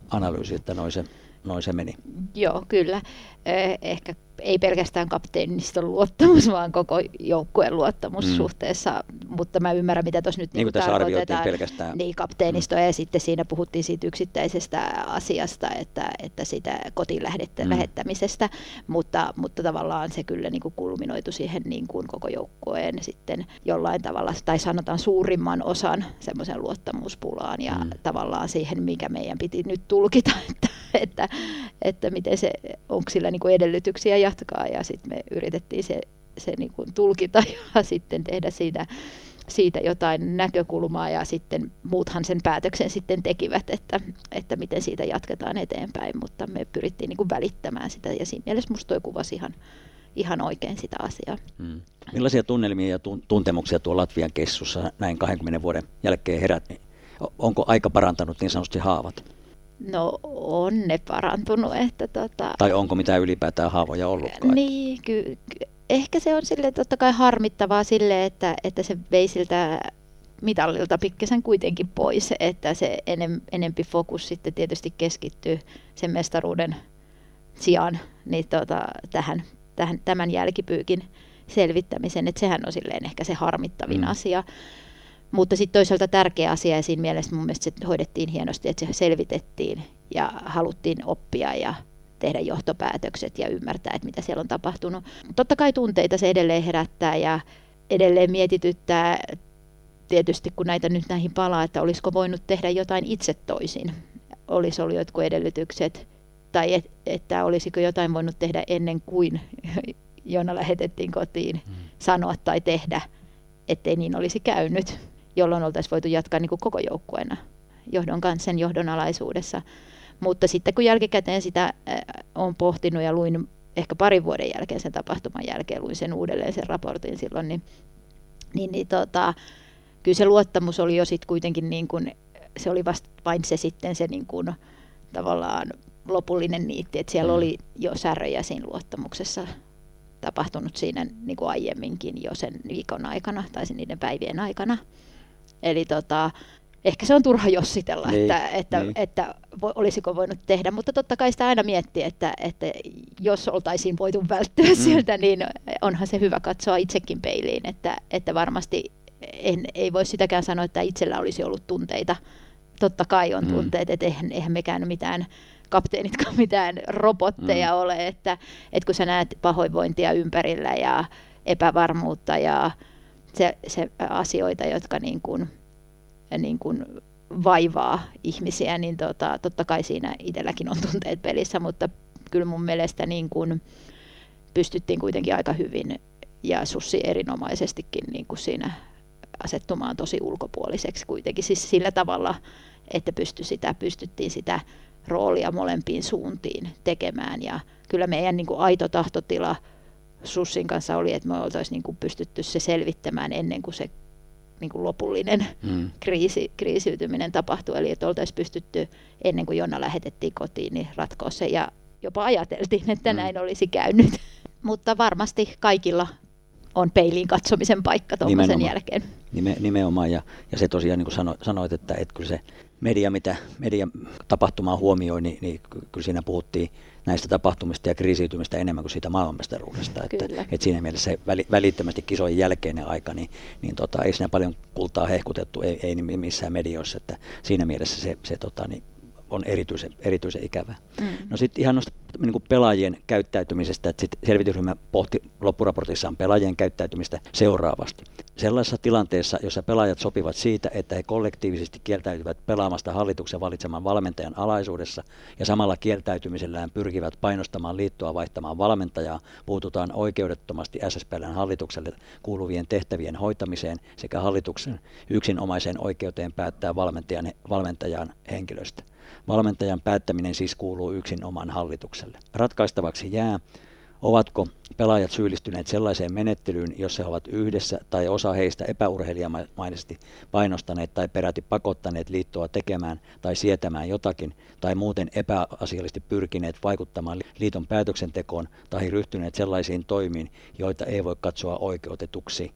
analyysi, että noin se, noin se meni? Joo, kyllä. Eh, ehkä ei pelkästään kapteeniston luottamus, vaan koko joukkueen luottamus mm. suhteessa, mutta mä ymmärrän, mitä tuossa nyt niin niin tässä arvioitiin pelkästään. Niin, kapteenistoa mm. ja sitten siinä puhuttiin siitä yksittäisestä asiasta, että, että sitä kotiin lähdettä, mm. lähettämisestä, mutta, mutta tavallaan se kyllä niin kuin kulminoitu siihen niin kuin koko joukkueen sitten jollain tavalla, tai sanotaan suurimman osan semmoisen luottamuspulaan ja mm. tavallaan siihen, mikä meidän piti nyt tulkita, että, että, että miten se, onko sillä niin kuin edellytyksiä jatkaa ja sitten me yritettiin se, se niin kuin tulkita ja sitten tehdä siitä, siitä jotain näkökulmaa ja sitten muuthan sen päätöksen sitten tekivät, että, että miten siitä jatketaan eteenpäin, mutta me pyrittiin niin kuin välittämään sitä ja siinä mielessä musta toi kuvasi ihan, ihan oikein sitä asiaa. Hmm. Millaisia tunnelmia ja tuntemuksia tuo Latvian kessussa näin 20 vuoden jälkeen herät? Onko aika parantanut niin sanotusti haavat? No on ne parantunut. Että tota... Tai onko mitään ylipäätään haavoja ollutkaan? Niin, ky- ky- ehkä se on sille totta kai harmittavaa sille, että, että se vei siltä mitallilta pikkasen kuitenkin pois, että se enem, enempi fokus sitten tietysti keskittyy sen mestaruuden sijaan niin tota, tähän, tähän, tämän jälkipyykin selvittämisen, että sehän on silleen ehkä se harmittavin mm. asia. Mutta sitten toisaalta tärkeä asia ja siinä mielessä mun mielestä se hoidettiin hienosti, että se selvitettiin ja haluttiin oppia ja tehdä johtopäätökset ja ymmärtää, että mitä siellä on tapahtunut. Totta kai tunteita se edelleen herättää ja edelleen mietityttää tietysti, kun näitä nyt näihin palaa, että olisiko voinut tehdä jotain itse toisin. Olisi ollut jotkut edellytykset tai et, että olisiko jotain voinut tehdä ennen kuin Jona lähetettiin kotiin hmm. sanoa tai tehdä, ettei niin olisi käynyt, jolloin oltaisiin voitu jatkaa niin kuin koko joukkueena johdon kanssa sen johdon alaisuudessa. Mutta sitten kun jälkikäteen sitä äh, on pohtinut ja luin ehkä parin vuoden jälkeen sen tapahtuman jälkeen, luin sen uudelleen sen raportin silloin, niin, niin, niin tota, kyllä se luottamus oli jo sitten kuitenkin niin kuin, se oli vasta vain se sitten se niin kuin, tavallaan lopullinen niitti, että siellä mm. oli jo säröjä siinä luottamuksessa tapahtunut siinä niin kuin aiemminkin jo sen viikon aikana tai niiden päivien aikana. Eli tota, ehkä se on turha jossitella, niin, että, että, niin. että olisiko voinut tehdä, mutta totta kai sitä aina miettii, että, että jos oltaisiin voitu välttyä mm. sieltä, niin onhan se hyvä katsoa itsekin peiliin, että, että varmasti en, ei voi sitäkään sanoa, että itsellä olisi ollut tunteita. Totta kai on mm. tunteet, että eihän, eihän mekään mitään kapteenitkaan mitään robotteja mm. ole, että, että kun sä näet pahoinvointia ympärillä ja epävarmuutta ja se, se asioita, jotka niin kuin, niin kuin vaivaa ihmisiä, niin tota, totta kai siinä itselläkin on tunteet pelissä, mutta kyllä mun mielestä niin kuin pystyttiin kuitenkin aika hyvin ja Sussi erinomaisestikin niin kuin siinä asettumaan tosi ulkopuoliseksi kuitenkin. Siis sillä tavalla, että pysty sitä, pystyttiin sitä roolia molempiin suuntiin tekemään. Ja kyllä meidän niin kuin aito tahtotila Sussin kanssa oli, että me oltaisiin niin kuin pystytty se selvittämään ennen kuin se niin kuin lopullinen mm. kriisi, kriisiytyminen tapahtui. Eli että oltaisiin pystytty ennen kuin Jonna lähetettiin kotiin, niin ratkoa se. Ja jopa ajateltiin, että mm. näin olisi käynyt. Mutta varmasti kaikilla on peiliin katsomisen paikka tuommoisen jälkeen. Nime, nimenomaan, ja, ja se tosiaan niin kuin sano, sanoit, että, että kyllä se media, mitä media tapahtumaa huomioi, niin, niin kyllä siinä puhuttiin näistä tapahtumista ja kriisiytymistä enemmän kuin siitä maailmanmestaruudesta. Että, että siinä mielessä se välittömästi kisojen jälkeinen aika, niin, niin tota, ei siinä paljon kultaa hehkutettu, ei, ei missään medioissa. Että siinä mielessä se, se tota, niin on erityisen, erityisen ikävä. Mm. No sitten ihan noista niin kuin pelaajien käyttäytymisestä, että sit selvitysryhmä pohti loppuraportissaan pelaajien käyttäytymistä seuraavasti. Sellaisessa tilanteessa, jossa pelaajat sopivat siitä, että he kollektiivisesti kieltäytyvät pelaamasta hallituksen valitseman valmentajan alaisuudessa ja samalla kieltäytymisellään pyrkivät painostamaan liittoa vaihtamaan valmentajaa, puututaan oikeudettomasti SSPLn hallitukselle kuuluvien tehtävien hoitamiseen sekä hallituksen yksinomaiseen oikeuteen päättää valmentajan, valmentajan henkilöstä. Valmentajan päättäminen siis kuuluu yksin oman hallitukselle. Ratkaistavaksi jää, Ovatko pelaajat syyllistyneet sellaiseen menettelyyn, jossa he ovat yhdessä tai osa heistä epäurheilijamaisesti painostaneet tai peräti pakottaneet liittoa tekemään tai sietämään jotakin, tai muuten epäasiallisesti pyrkineet vaikuttamaan liiton päätöksentekoon tai ryhtyneet sellaisiin toimiin, joita ei voi katsoa oikeutetuksi.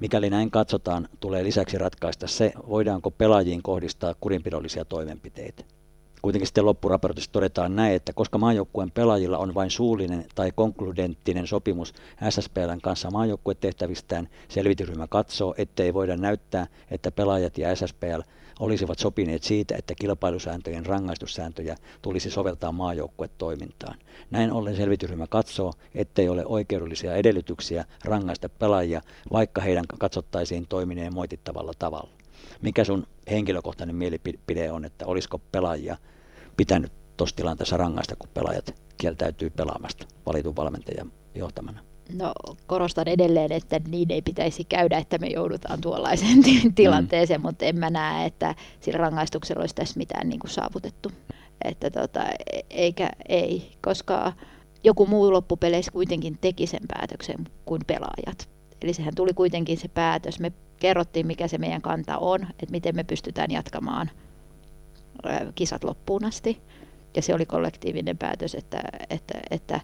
Mikäli näin katsotaan, tulee lisäksi ratkaista se, voidaanko pelaajiin kohdistaa kurinpidollisia toimenpiteitä. Kuitenkin sitten loppuraportissa todetaan näin, että koska maajoukkueen pelaajilla on vain suullinen tai konkludenttinen sopimus SSPLn kanssa maajoukkuetehtävistään, selvitysryhmä katsoo, ettei voida näyttää, että pelaajat ja SSPL olisivat sopineet siitä, että kilpailusääntöjen rangaistussääntöjä tulisi soveltaa maajoukkuetoimintaan. Näin ollen selvitysryhmä katsoo, ettei ole oikeudellisia edellytyksiä rangaista pelaajia, vaikka heidän katsottaisiin toimineen moitittavalla tavalla. Mikä sun henkilökohtainen mielipide on, että olisiko pelaajia pitänyt tuossa tilanteessa rangaista, kun pelaajat kieltäytyy pelaamasta valitun valmentajan johtamana? No korostan edelleen, että niin ei pitäisi käydä, että me joudutaan tuollaiseen tilanteeseen, mm. mutta en mä näe, että sillä rangaistuksella olisi tässä mitään niin kuin saavutettu. Että tota, e-, eikä ei, koska joku muu loppupeleissä kuitenkin teki sen päätöksen kuin pelaajat. Eli sehän tuli kuitenkin se päätös. Me kerrottiin, mikä se meidän kanta on, että miten me pystytään jatkamaan kisat loppuun asti. Ja se oli kollektiivinen päätös, että, että, että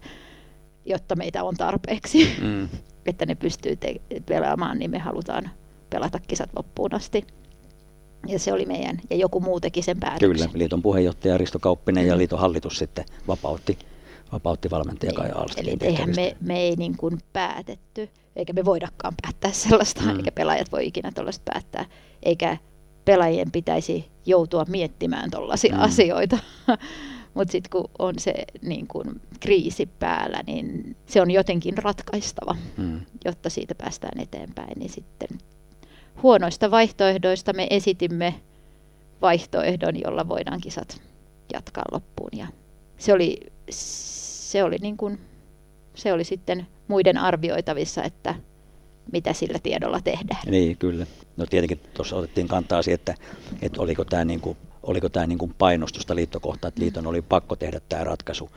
jotta meitä on tarpeeksi, mm. että ne pystyy te- pelaamaan, niin me halutaan pelata kisat loppuun asti. Ja se oli meidän, ja joku muu teki sen päätöksen. Kyllä, liiton puheenjohtaja Risto Kauppinen mm. ja liiton hallitus sitten vapautti vapautti valmentaja Kai niin, Alstin Eli eihän me, me ei niin kuin päätetty, eikä me voidakaan päättää sellaista, mm. eikä pelaajat voi ikinä tuollaista päättää, eikä pelaajien pitäisi joutua miettimään tuollaisia mm. asioita. Mutta sitten kun on se niin kun, kriisi päällä, niin se on jotenkin ratkaistava, mm. jotta siitä päästään eteenpäin. Niin sitten huonoista vaihtoehdoista me esitimme vaihtoehdon, jolla voidaan kisat jatkaa loppuun. Ja se oli, se oli, niin kun, se oli sitten muiden arvioitavissa, että mitä sillä tiedolla tehdään. Niin, kyllä. No tietenkin tuossa otettiin kantaa siihen, että, että oliko tämä niin kuin oliko tämä niin kuin painostusta liittokohtaan, että liiton oli pakko tehdä tämä ratkaisu.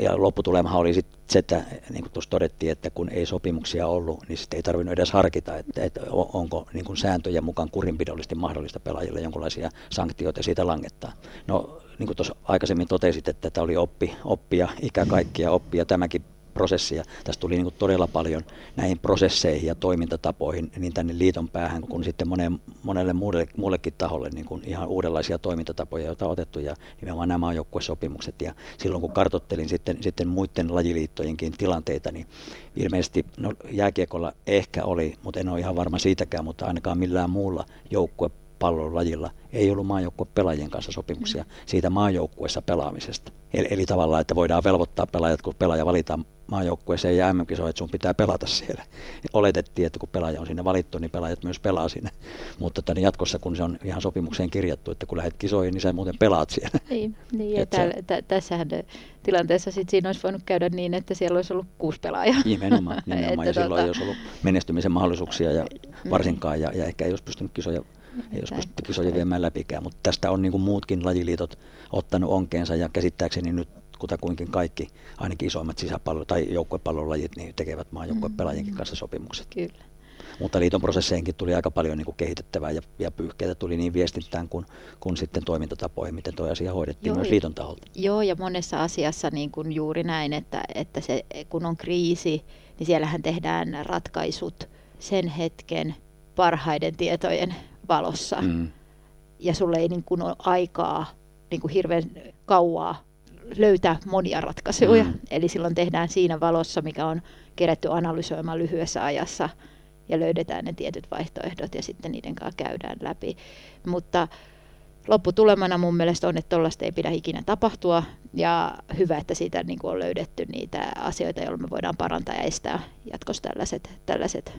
Ja lopputulemahan oli sitten se, että niin kuin tuossa todettiin, että kun ei sopimuksia ollut, niin sitten ei tarvinnut edes harkita, että, että onko niin kuin sääntöjen mukaan kurinpidollisesti mahdollista pelaajille jonkinlaisia sanktioita siitä langettaa. No niin kuin tuossa aikaisemmin totesit, että tämä oli oppi, oppia, ikä kaikkia oppia tämäkin prosessi. Ja tästä tuli niin kuin todella paljon näihin prosesseihin ja toimintatapoihin niin tänne liiton päähän kuin sitten moneen, monelle muudelle, muullekin taholle niin kuin ihan uudenlaisia toimintatapoja, joita on otettu ja nimenomaan nämä on joukkuesopimukset. Ja silloin kun kartottelin sitten, sitten muiden lajiliittojenkin tilanteita, niin ilmeisesti no, jääkiekolla ehkä oli, mutta en ole ihan varma siitäkään, mutta ainakaan millään muulla joukkue lajilla ei ollut maajoukkuepelaajien kanssa sopimuksia siitä maajoukkueessa pelaamisesta. Eli, eli tavallaan, että voidaan velvoittaa pelaajat, kun pelaaja valitaan maajoukkueeseen ja mm että sun pitää pelata siellä. Oletettiin, että kun pelaaja on sinne valittu, niin pelaajat myös pelaa sinne. Mutta tänne jatkossa, kun se on ihan sopimukseen kirjattu, että kun lähdet kisoihin, niin sä muuten pelaat siellä. Niin, niin ja täällä, t- tässähän tilanteessa sit siinä olisi voinut käydä niin, että siellä olisi ollut kuusi pelaajaa. Nimenomaan, nimenomaan ja silloin tota... ei olisi ollut menestymisen mahdollisuuksia ja mm. varsinkaan, ja, ja ehkä ei olisi pystynyt kisoja ei pystytty kisoja viemään läpikään, mutta tästä on niin kuin muutkin lajiliitot ottanut onkeensa ja käsittääkseni nyt kutakuinkin kaikki, ainakin isoimmat sisäpallo- tai joukkuepallolajit, niin tekevät maajoukkuepelaajienkin kanssa sopimukset. Kyllä. Mutta liiton prosesseihinkin tuli aika paljon niin kuin kehitettävää ja, ja pyyhkeitä tuli niin viestintään kuin, kuin sitten toimintatapoihin, miten tuo asia hoidettiin joo, myös liiton taholta. Joo, ja monessa asiassa niin kuin juuri näin, että, että se, kun on kriisi, niin siellähän tehdään ratkaisut sen hetken parhaiden tietojen valossa. Mm. Ja sulle ei niin kuin ole aikaa niin kuin hirveän kauaa löytää monia ratkaisuja. Mm. Eli silloin tehdään siinä valossa, mikä on kerätty analysoimaan lyhyessä ajassa ja löydetään ne tietyt vaihtoehdot ja sitten niiden kanssa käydään läpi. Mutta lopputulemana mun mielestä on, että tuollaista ei pidä ikinä tapahtua ja hyvä, että siitä niin kuin on löydetty niitä asioita, joilla me voidaan parantaa ja estää jatkossa tällaiset, tällaiset,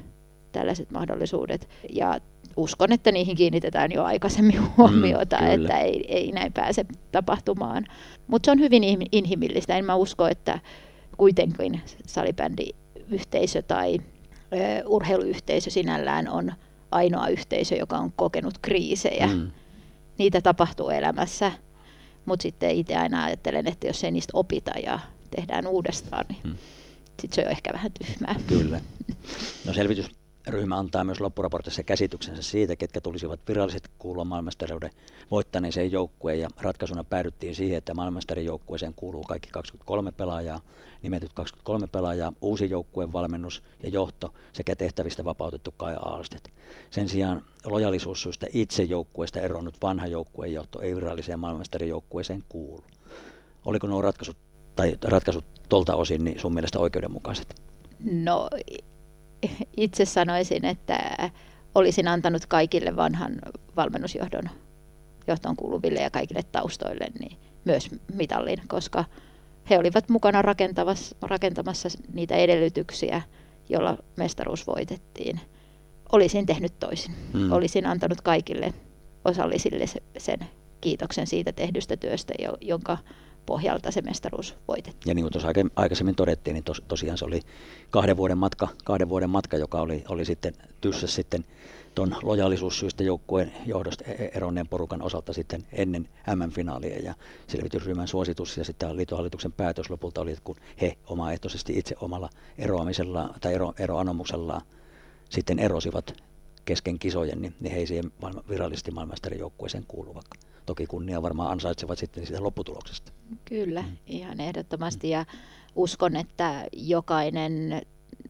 tällaiset mahdollisuudet. Ja uskon, että niihin kiinnitetään jo aikaisemmin mm, huomiota, mm, että ei, ei näin pääse tapahtumaan. Mutta se on hyvin inhimillistä. En mä usko, että kuitenkin salibändiyhteisö tai ö, urheiluyhteisö sinällään on ainoa yhteisö, joka on kokenut kriisejä. Mm. Niitä tapahtuu elämässä, mutta sitten itse aina ajattelen, että jos ei niistä opita ja tehdään uudestaan, niin mm. sitten se on ehkä vähän tyhmää. Kyllä. No selvitys ryhmä antaa myös loppuraportissa käsityksensä siitä, ketkä tulisivat viralliset kuulua maailmanmestaruuden voittaneeseen joukkueen ja ratkaisuna päädyttiin siihen, että maailmanmestarin joukkueeseen kuuluu kaikki 23 pelaajaa, nimetyt 23 pelaajaa, uusi joukkueen valmennus ja johto sekä tehtävistä vapautettu Kai Aalstet. Sen sijaan lojalisuussyistä itse joukkueesta eronnut vanha joukkueen johto ei viralliseen maailmanmestarin joukkueeseen kuulu. Oliko nuo ratkaisut, tai ratkaisut tuolta osin niin sun mielestä oikeudenmukaiset? No itse sanoisin, että olisin antanut kaikille vanhan valmennusjohdon johtoon kuuluville ja kaikille taustoille niin myös mitallin, koska he olivat mukana rakentamassa, rakentamassa niitä edellytyksiä, jolla mestaruus voitettiin. Olisin tehnyt toisin. Hmm. Olisin antanut kaikille osallisille sen kiitoksen siitä tehdystä työstä, jonka pohjalta se mestaruus voitettiin. Ja niin kuin tuossa aikaisemmin todettiin, niin tos, tosiaan se oli kahden vuoden matka, kahden vuoden matka joka oli, oli sitten tyssä sitten tuon lojaalisuussyistä joukkueen johdosta e-, e-, eronneen porukan osalta sitten ennen MM-finaalia ja selvitysryhmän suositus ja sitten liitohallituksen päätös lopulta oli, että kun he omaehtoisesti itse omalla eroamisellaan tai ero, eroanomuksellaan sitten erosivat kesken kisojen, niin, niin he ei siihen virallisesti maailmanmestarijoukkueeseen kuulu, vaikka toki kunnia varmaan ansaitsevat sitten siitä lopputuloksesta. Kyllä, mm. ihan ehdottomasti ja uskon, että jokainen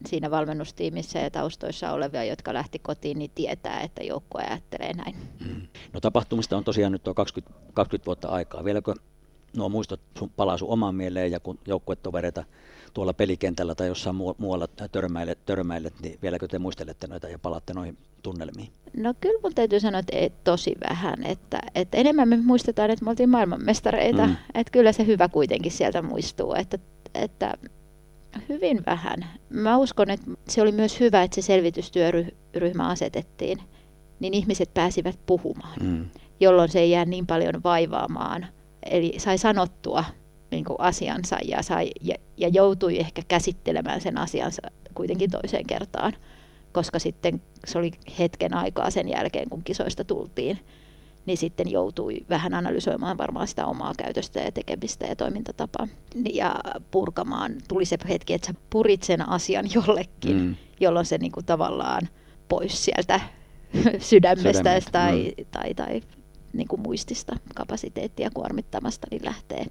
siinä valmennustiimissä ja taustoissa olevia, jotka lähti kotiin, niin tietää, että joukkue ajattelee näin. Mm. No tapahtumista on tosiaan nyt tuo 20, 20 vuotta aikaa. Vieläkö nuo muistot palaa sun omaan mieleen ja kun joukkuetovereita tuolla pelikentällä tai jossain muualla törmäilet, törmäilet, niin vieläkö te muistelette noita ja palatte noihin tunnelmiin? No kyllä mun täytyy sanoa, että ei, tosi vähän. Että, että enemmän me muistetaan, että me oltiin maailmanmestareita. Mm. Että kyllä se hyvä kuitenkin sieltä muistuu. Että, että hyvin vähän. Mä uskon, että se oli myös hyvä, että se selvitystyöryhmä asetettiin. Niin ihmiset pääsivät puhumaan, mm. jolloin se ei jää niin paljon vaivaamaan. Eli sai sanottua niin kuin asiansa ja, sai, ja, ja joutui ehkä käsittelemään sen asiansa kuitenkin toiseen kertaan, koska sitten se oli hetken aikaa sen jälkeen, kun kisoista tultiin, niin sitten joutui vähän analysoimaan varmaan sitä omaa käytöstä ja tekemistä ja toimintatapaa. Ja purkamaan, tuli se hetki, että sä purit sen asian jollekin, mm. jolloin se niin kuin tavallaan pois sieltä sydämestä Sydämet. tai, mm. tai, tai, tai niin kuin muistista kapasiteettia kuormittamasta, niin lähtee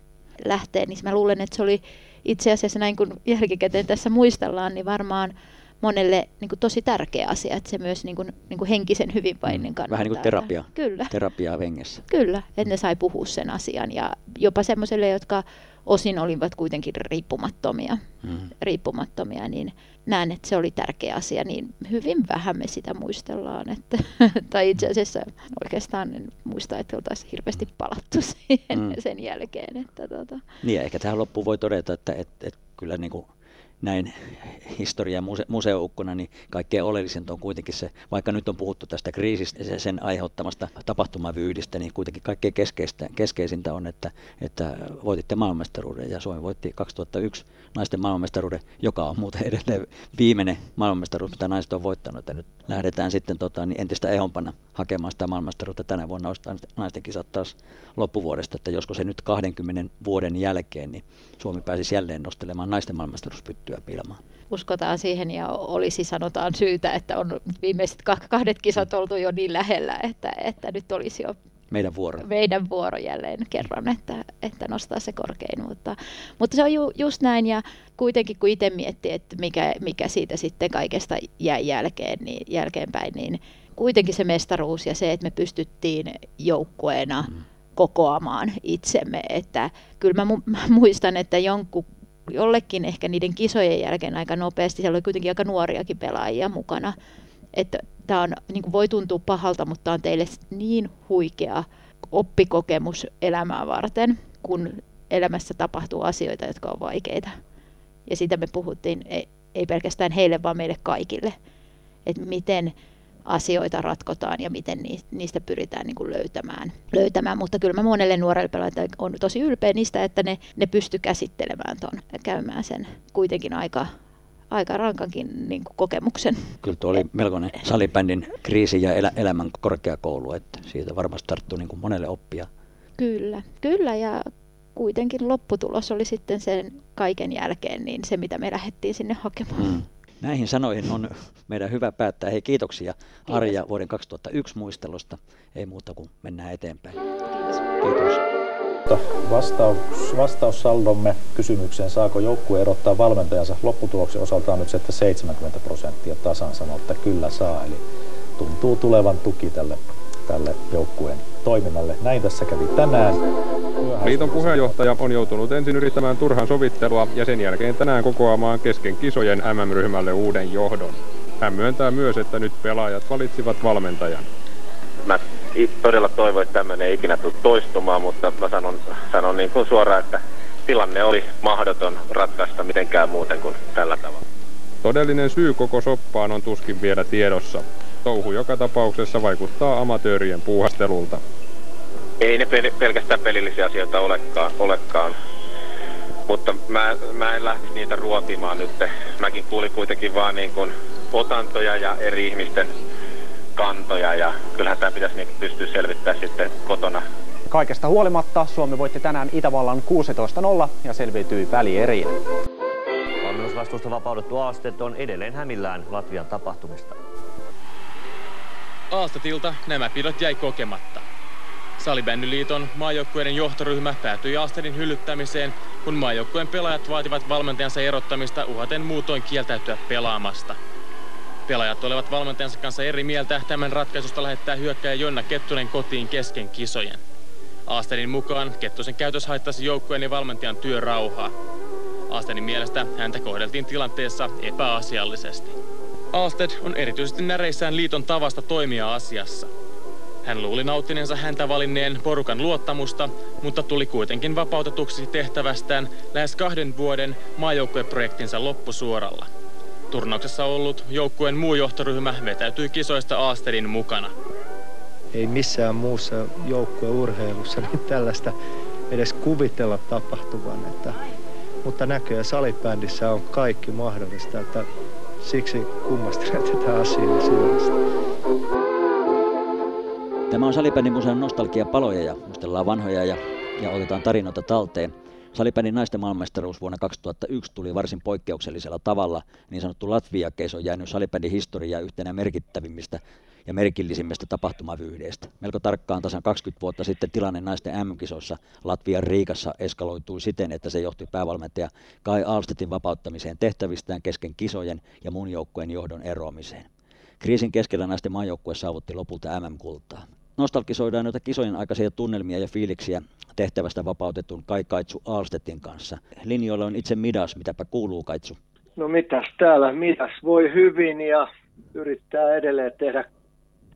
lähtee, niin mä luulen, että se oli itse asiassa näin kun jälkikäteen tässä muistellaan, niin varmaan monelle niin kuin tosi tärkeä asia, että se myös niin kuin, niin kuin henkisen hyvinvoinnin kannalta. Vähän niin kuin terapia. Kyllä. Terapiaa hengessä. Kyllä, että ne sai puhua sen asian ja jopa semmoiselle, jotka osin olivat kuitenkin riippumattomia, mm. riippumattomia niin näen, että se oli tärkeä asia, niin hyvin vähän me sitä muistellaan. Että, tai itse asiassa oikeastaan en muista, että oltaisiin hirveästi palattu siihen mm. sen jälkeen. Että, tota. Niin, ehkä tähän loppuun voi todeta, että, että, että kyllä niin kuin näin historia- muse- museoukkona, niin kaikkein oleellisinta on kuitenkin se, vaikka nyt on puhuttu tästä kriisistä ja sen aiheuttamasta tapahtumavyydistä, niin kuitenkin kaikkein keskeistä, keskeisintä on, että, että voititte maailmanmestaruuden. Ja Suomi voitti 2001 naisten maailmanmestaruuden, joka on muuten edelleen viimeinen maailmanmestaruus, mitä naiset on voittanut. Että nyt lähdetään sitten tota, niin entistä ehompana hakemaan sitä maailmanmestaruutta. Tänä vuonna, ostaa naisten kisat taas loppuvuodesta, että josko se nyt 20 vuoden jälkeen, niin Suomi pääsisi jälleen nostelemaan naisten maailmanmestaruuspyttyä pilmaan uskotaan siihen ja olisi sanotaan syytä, että on viimeiset kahdet kisat oltu jo niin lähellä, että, että nyt olisi jo meidän vuoro. Meidän vuoro jälleen kerran, että, että nostaa se korkein. Mutta, mutta se on ju, just näin ja kuitenkin kun itse miettii, että mikä, mikä siitä sitten kaikesta jäi jälkeen, niin, jälkeenpäin, niin kuitenkin se mestaruus ja se, että me pystyttiin joukkueena mm. kokoamaan itsemme. Että kyllä mä, mu- mä muistan, että jonkun jollekin ehkä niiden kisojen jälkeen aika nopeasti, siellä oli kuitenkin aika nuoriakin pelaajia mukana, että tämä on, niin voi tuntua pahalta, mutta tämä on teille niin huikea oppikokemus elämää varten, kun elämässä tapahtuu asioita, jotka on vaikeita. Ja sitä me puhuttiin ei, ei pelkästään heille, vaan meille kaikille. Että miten asioita ratkotaan ja miten niistä pyritään niin kuin löytämään. löytämään. Mutta kyllä mä monelle nuorelle pelaajalle on tosi ylpeä niistä, että ne, ne pysty käsittelemään ton ja käymään sen kuitenkin aika aika rankankin niin kuin kokemuksen. Kyllä tuo oli melkoinen salibändin kriisi ja elä, elämän korkeakoulu, että siitä varmasti tarttuu niin kuin monelle oppia. Kyllä, kyllä ja kuitenkin lopputulos oli sitten sen kaiken jälkeen niin se, mitä me lähdettiin sinne hakemaan. Mm. Näihin sanoihin on meidän hyvä päättää. Hei kiitoksia Kiitos. Arja vuoden 2001 muistelusta. Ei muuta kuin mennään eteenpäin. Kiitos. Kiitos. Vastaus, vastaussaldomme kysymykseen, saako joukkue erottaa valmentajansa lopputuloksen osalta on nyt että 70 prosenttia tasan sanoo, että kyllä saa. Eli tuntuu tulevan tuki tälle, tälle joukkueen toiminnalle. Näin tässä kävi tänään. Liiton puheenjohtaja on joutunut ensin yrittämään turhan sovittelua ja sen jälkeen tänään kokoamaan kesken kisojen MM-ryhmälle uuden johdon. Hän myöntää myös, että nyt pelaajat valitsivat valmentajan. Mä todella toivon, että tämmöinen ei ikinä tule toistumaan, mutta mä sanon, sanon niin kuin suoraan, että tilanne oli mahdoton ratkaista mitenkään muuten kuin tällä tavalla. Todellinen syy koko soppaan on tuskin vielä tiedossa. Touhu joka tapauksessa vaikuttaa amatöörien puuhastelulta. Ei ne pel- pelkästään pelillisiä asioita olekaan, olekaan. mutta mä, mä en lähtisi niitä ruotimaan nyt. Mäkin kuulin kuitenkin vaan niin kuin otantoja ja eri ihmisten kantoja ja kyllähän tämä pitäisi niin pystyä selvittämään sitten kotona. Kaikesta huolimatta Suomi voitti tänään Itävallan 16-0 ja selviytyi välieriin. Valmennusvastuusta vapauduttu Aastet on edelleen hämillään Latvian tapahtumista. Aastetilta nämä pidot jäi kokematta. Salibändyliiton maajoukkueiden johtoryhmä päätyi Aastedin hyllyttämiseen, kun maajoukkueen pelaajat vaativat valmentajansa erottamista uhaten muutoin kieltäytyä pelaamasta. Pelaajat olivat valmentajansa kanssa eri mieltä. Tämän ratkaisusta lähettää hyökkäjä Jonna Kettunen kotiin kesken kisojen. Aastenin mukaan Kettusen käytös haittasi joukkueen ja valmentajan työrauhaa. Aastenin mielestä häntä kohdeltiin tilanteessa epäasiallisesti. Alsted on erityisesti näreissään liiton tavasta toimia asiassa. Hän luuli nauttineensa häntä valinneen porukan luottamusta, mutta tuli kuitenkin vapautetuksi tehtävästään lähes kahden vuoden maajoukkueprojektinsa loppusuoralla. Turnauksessa ollut joukkueen muu johtoryhmä vetäytyi kisoista Aastedin mukana. Ei missään muussa joukkueurheilussa niin tällaista edes kuvitella tapahtuvan. Että, mutta näköjään salibändissä on kaikki mahdollista, että siksi kummastelen tätä asiaa suuresti. Tämä on Salibändin museon nostalgia paloja ja muistellaan vanhoja ja, ja otetaan tarinoita talteen. Salibändin naisten maailmanmestaruus vuonna 2001 tuli varsin poikkeuksellisella tavalla. Niin sanottu Latvia-keis on jäänyt salibändin historiaa yhtenä merkittävimmistä ja merkillisimmistä tapahtumavyyhdeistä. Melko tarkkaan tasan 20 vuotta sitten tilanne naisten M-kisoissa Latvian Riikassa eskaloitui siten, että se johti päävalmentaja Kai Alstetin vapauttamiseen tehtävistään kesken kisojen ja muun joukkueen johdon eroamiseen. Kriisin keskellä naisten maajoukkue saavutti lopulta MM-kultaa. Nostalgisoidaan noita kisojen aikaisia tunnelmia ja fiiliksiä tehtävästä vapautetun Kai Kaitsu Alstetin kanssa. Linjoilla on itse Midas, mitäpä kuuluu Kaitsu? No mitäs täällä, Midas voi hyvin ja yrittää edelleen tehdä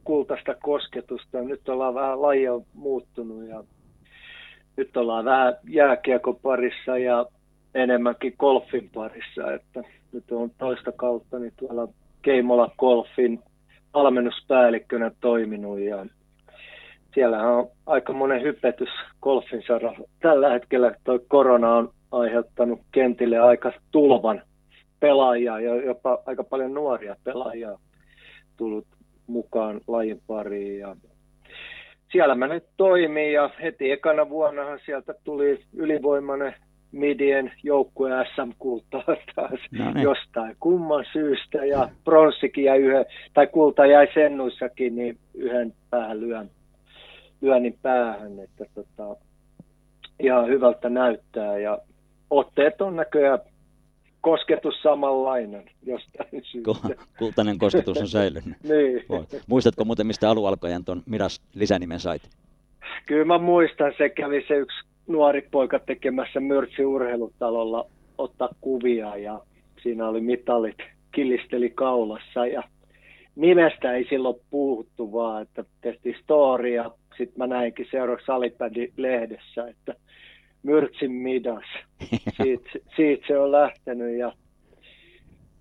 kultaista kosketusta. Nyt ollaan vähän lajia muuttunut ja nyt ollaan vähän jääkiekon parissa ja enemmänkin golfin parissa. Että nyt on toista kautta niin tuolla Keimola Golfin valmennuspäällikkönä toiminut ja siellä on aika monen hypetys golfin saralla. Tällä hetkellä tuo korona on aiheuttanut kentille aika tulvan pelaajia ja jopa aika paljon nuoria pelaajia tullut mukaan lajin pariin. Ja siellä mä nyt toimin ja heti ekana vuonnahan sieltä tuli ylivoimainen midien joukkue SM-kultaa taas no niin. jostain kumman syystä ja pronssikin jäi yhden, tai kulta jäi sennuissakin, niin yhden päähän lyön, lyönnin päähän, että tota, ihan hyvältä näyttää ja otteet on näköjään kosketus samanlainen jostain syystä. Kultainen kosketus on säilynyt. niin. Muistatko muuten, mistä alualkojen tuon Miras lisänimen sait? Kyllä mä muistan, se kävi se yksi nuori poika tekemässä Mörtsi urheilutalolla ottaa kuvia ja siinä oli mitalit killisteli kaulassa ja nimestä ei silloin puhuttu vaan, että tehtiin storia. Sitten mä näinkin seuraavaksi Salipädi lehdessä, että Myrtsin midas. Siitä, siitä se on lähtenyt ja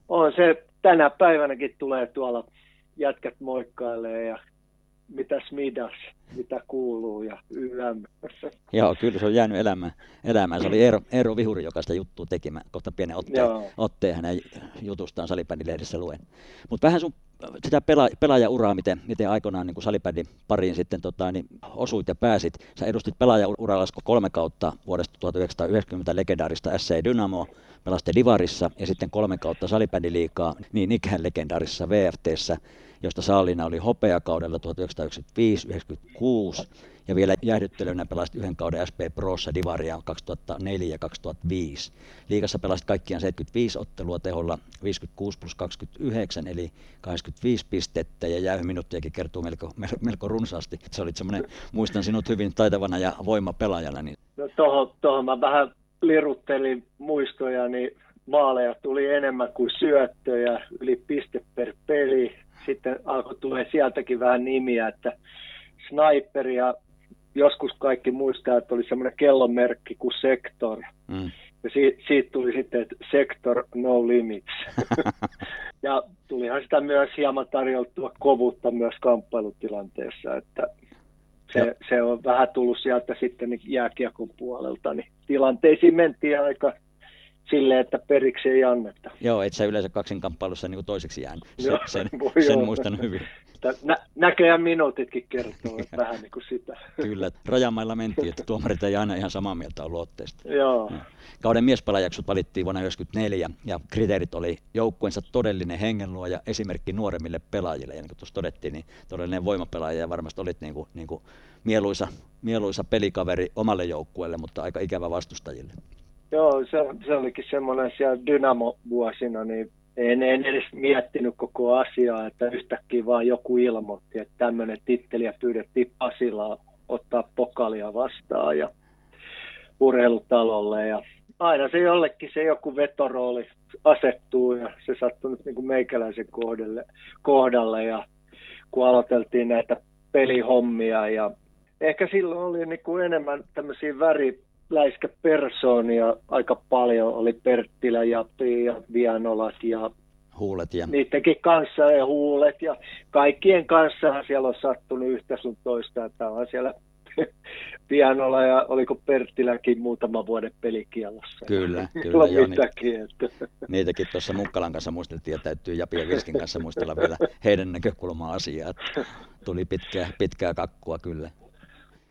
on se tänä päivänäkin tulee tuolla jätkät moikkailee ja mitäs midas, mitä kuuluu ja YM. Joo, kyllä se on jäänyt elämään. elämään. Se oli Eero, Eero Vihuri, joka sitä juttua teki. Mä kohta pienen otteen, otteen hänen jutustaan Salibändilehdessä luen. Mutta vähän sun sitä pela, pelaajauraa, miten, miten aikoinaan niin salibändin pariin sitten tota, niin osuit ja pääsit. Sä edustit pelaajauralla kolme kautta vuodesta 1990 legendaarista SC Dynamo, pelaste Divarissa ja sitten kolme kautta salibändiliikaa, niin ikään legendaarissa VFTssä josta Saalina oli hopeakaudella 1995-1996 ja vielä jäähdyttelynä pelasit yhden kauden SP Prossa Divaria 2004 ja 2005. Liikassa pelasit kaikkiaan 75 ottelua teholla 56 plus 29 eli 85 pistettä ja jäähyminuuttiakin kertoo melko, melko runsaasti. Se oli semmoinen, muistan sinut hyvin taitavana ja voimapelaajana. Niin... No tohon, tohon mä vähän liruttelin muistoja, niin maaleja tuli enemmän kuin syöttöjä, yli piste per peli, sitten alkoi tulee sieltäkin vähän nimiä, että Sniper ja joskus kaikki muistaa, että oli semmoinen kellonmerkki kuin Sector. Mm. Ja si- siitä tuli sitten, että Sector No Limits. ja tulihan sitä myös hieman tarjoltua kovuutta myös kamppailutilanteessa, että se, se on vähän tullut sieltä sitten niin jääkiekon puolelta, niin tilanteisiin mentiin aika silleen, että periksi ei anneta. Joo, et sä yleensä kaksinkamppailussa niin toiseksi jään. Se, Joo, sen, sen muistan hyvin. Nä, näköjään minuutitkin kertoo vähän niin kuin sitä. Kyllä, rajamailla mentiin, että tuomarit ei aina ihan samaa mieltä ollut otteesta. Joo. Kauden miespelajaksot valittiin vuonna 1994 ja kriteerit oli joukkueensa todellinen hengenluo ja esimerkki nuoremmille pelaajille. Ja niin kuin tuossa todettiin, niin todellinen voimapelaaja ja varmasti olit niin kuin, niin kuin mieluisa, mieluisa pelikaveri omalle joukkueelle, mutta aika ikävä vastustajille. Joo, se, se olikin semmoinen siellä Dynamo-vuosina, niin en, en edes miettinyt koko asiaa, että yhtäkkiä vaan joku ilmoitti, että tämmöinen titteliä pyydettiin Pasilaa ottaa pokalia vastaan ja urheilutalolle. Ja aina se jollekin se joku vetorooli asettuu ja se sattui nyt niin kuin meikäläisen kohdalle, kohdalle. Ja kun aloiteltiin näitä pelihommia ja ehkä silloin oli niin kuin enemmän tämmöisiä väriläiskäpersoonia aika paljon, oli Perttilä ja ja Vianolat ja huulet ja... Niidenkin kanssa ja huulet ja kaikkien kanssa siellä on sattunut yhtä sun toista, että on siellä pianolla ja oliko Perttiläkin muutama vuoden pelikielossa. Kyllä, kyllä. joo, mitäkin, että. Niitäkin tuossa Mukkalan kanssa muisteltiin ja täytyy Japi ja Virskin kanssa muistella vielä heidän näkökulmaa asiaa. Tuli pitkää, pitkää kakkua kyllä.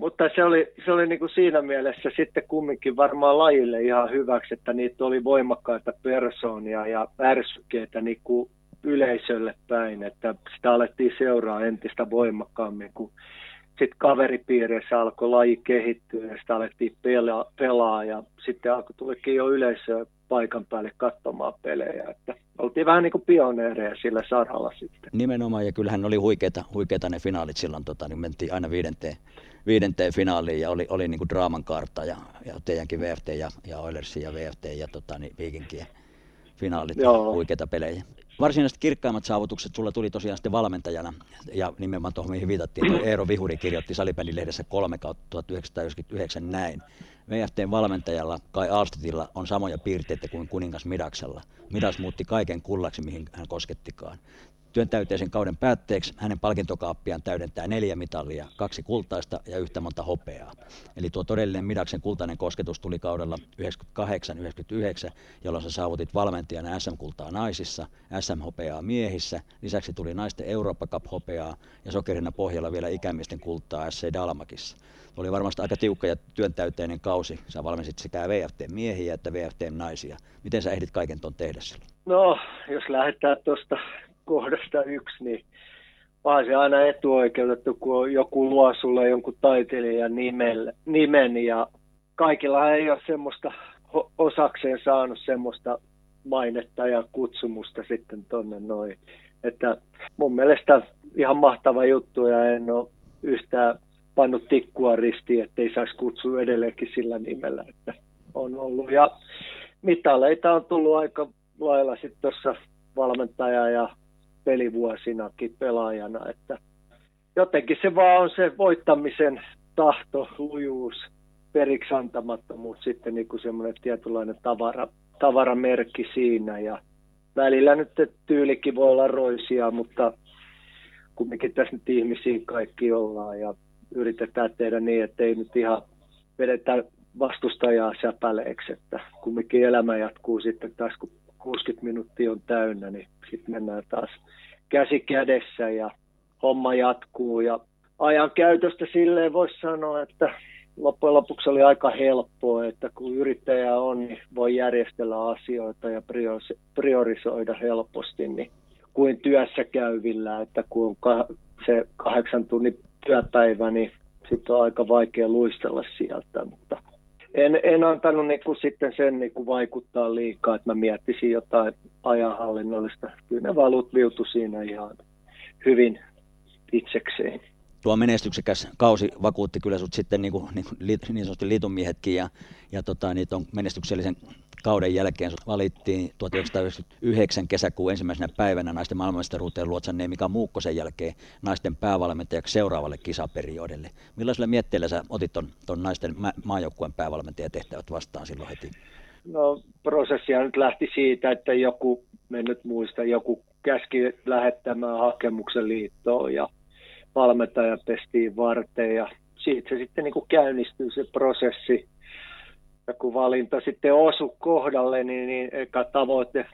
Mutta se oli, se oli niin kuin siinä mielessä sitten kumminkin varmaan lajille ihan hyväksi, että niitä oli voimakkaita persoonia ja ärsykkeitä niin kuin yleisölle päin, että sitä alettiin seuraa entistä voimakkaammin, kun sitten kaveripiireissä alkoi laji kehittyä ja sitä alettiin pelaa, pelaa ja sitten alkoi tulikin jo yleisöä paikan päälle katsomaan pelejä. Että oltiin vähän niin kuin pioneereja sillä saralla sitten. Nimenomaan, ja kyllähän oli huikeita, huikeita ne finaalit silloin, tota, niin mentiin aina viidenteen, viidenteen finaaliin ja oli, oli niin kuin draaman kartta ja, ja teidänkin VFT ja, ja Oilersin ja VFT ja tota, niin Viikinkien finaalit, Joo. huikeita pelejä. Varsinaiset kirkkaimmat saavutukset sulla tuli tosiaan sitten valmentajana, ja nimenomaan tuohon mihin viitattiin, Eero Vihuri kirjoitti Salibändin lehdessä 3 kautta 1999 näin. VFTn valmentajalla Kai Alstetilla on samoja piirteitä kuin kuningas Midaksella. Midas muutti kaiken kullaksi, mihin hän koskettikaan. Työn täyteisen kauden päätteeksi hänen palkintokaappiaan täydentää neljä mitallia, kaksi kultaista ja yhtä monta hopeaa. Eli tuo todellinen Midaksen kultainen kosketus tuli kaudella 98-99, jolloin sä saavutit valmentajana SM-kultaa naisissa, SM-hopeaa miehissä, lisäksi tuli naisten Eurooppa Cup-hopeaa ja sokerina pohjalla vielä ikämiesten kultaa SC Dalmakissa. Oli varmasti aika tiukka ja työntäyteinen kausi. Sä valmensit sekä VFT-miehiä että VFT-naisia. Miten sä ehdit kaiken tuon tehdä silloin? No, jos lähdetään tuosta kohdasta yksi, niin vaan se aina etuoikeutettu, kun joku luo sulle jonkun taiteilijan nimelle, nimen ja kaikilla ei ole semmoista osakseen saanut semmoista mainetta ja kutsumusta sitten tonne noin. Että mun mielestä ihan mahtava juttu ja en ole yhtään pannut tikkua ristiin, ettei saisi kutsua edelleenkin sillä nimellä, että on ollut. Ja mitaleita on tullut aika lailla sitten tuossa valmentaja ja pelivuosinakin pelaajana, että jotenkin se vaan on se voittamisen tahto, lujuus, periksi antamattomuus, sitten niin kuin semmoinen tietynlainen tavara, tavaramerkki siinä ja välillä nyt tyylikin voi olla roisia, mutta kumminkin tässä nyt ihmisiä kaikki ollaan ja yritetään tehdä niin, että ei nyt ihan vedetä vastustajaa säpäleeksi, että kumminkin elämä jatkuu sitten taas, kun 60 minuuttia on täynnä, niin sitten mennään taas käsi kädessä ja homma jatkuu. Ja ajan käytöstä silleen voisi sanoa, että loppujen lopuksi oli aika helppoa, että kun yrittäjä on, niin voi järjestellä asioita ja priorisoida helposti, niin kuin työssä käyvillä, että kun on se kahdeksan tunnin työpäivä, niin sitten on aika vaikea luistella sieltä, mutta en, en antanut niin kuin sitten sen niin kuin vaikuttaa liikaa, että mä miettisin jotain ajanhallinnollista. Kyllä ne valut viutu siinä ihan hyvin itsekseen. Tuo menestyksekäs kausi vakuutti kyllä sut sitten niin, kuin, niin, niin sanotusti liitonmiehetkin ja, ja tota, niitä on menestyksellisen kauden jälkeen valittiin 1999 kesäkuun ensimmäisenä päivänä naisten maailmanmestaruuteen luotsanneen Mika Muukkosen jälkeen naisten päävalmentajaksi seuraavalle kisaperiodille. Millaisella mietteellä sä otit ton, ton naisten maajoukkueen päävalmentajatehtävät vastaan silloin heti? No prosessia nyt lähti siitä, että joku, mennyt muista, joku käski lähettämään hakemuksen liittoon ja valmentaja pestiin varten ja siitä se sitten niin kuin käynnistyy se prosessi ja kun valinta sitten osu kohdalle, niin, niin eka tavoite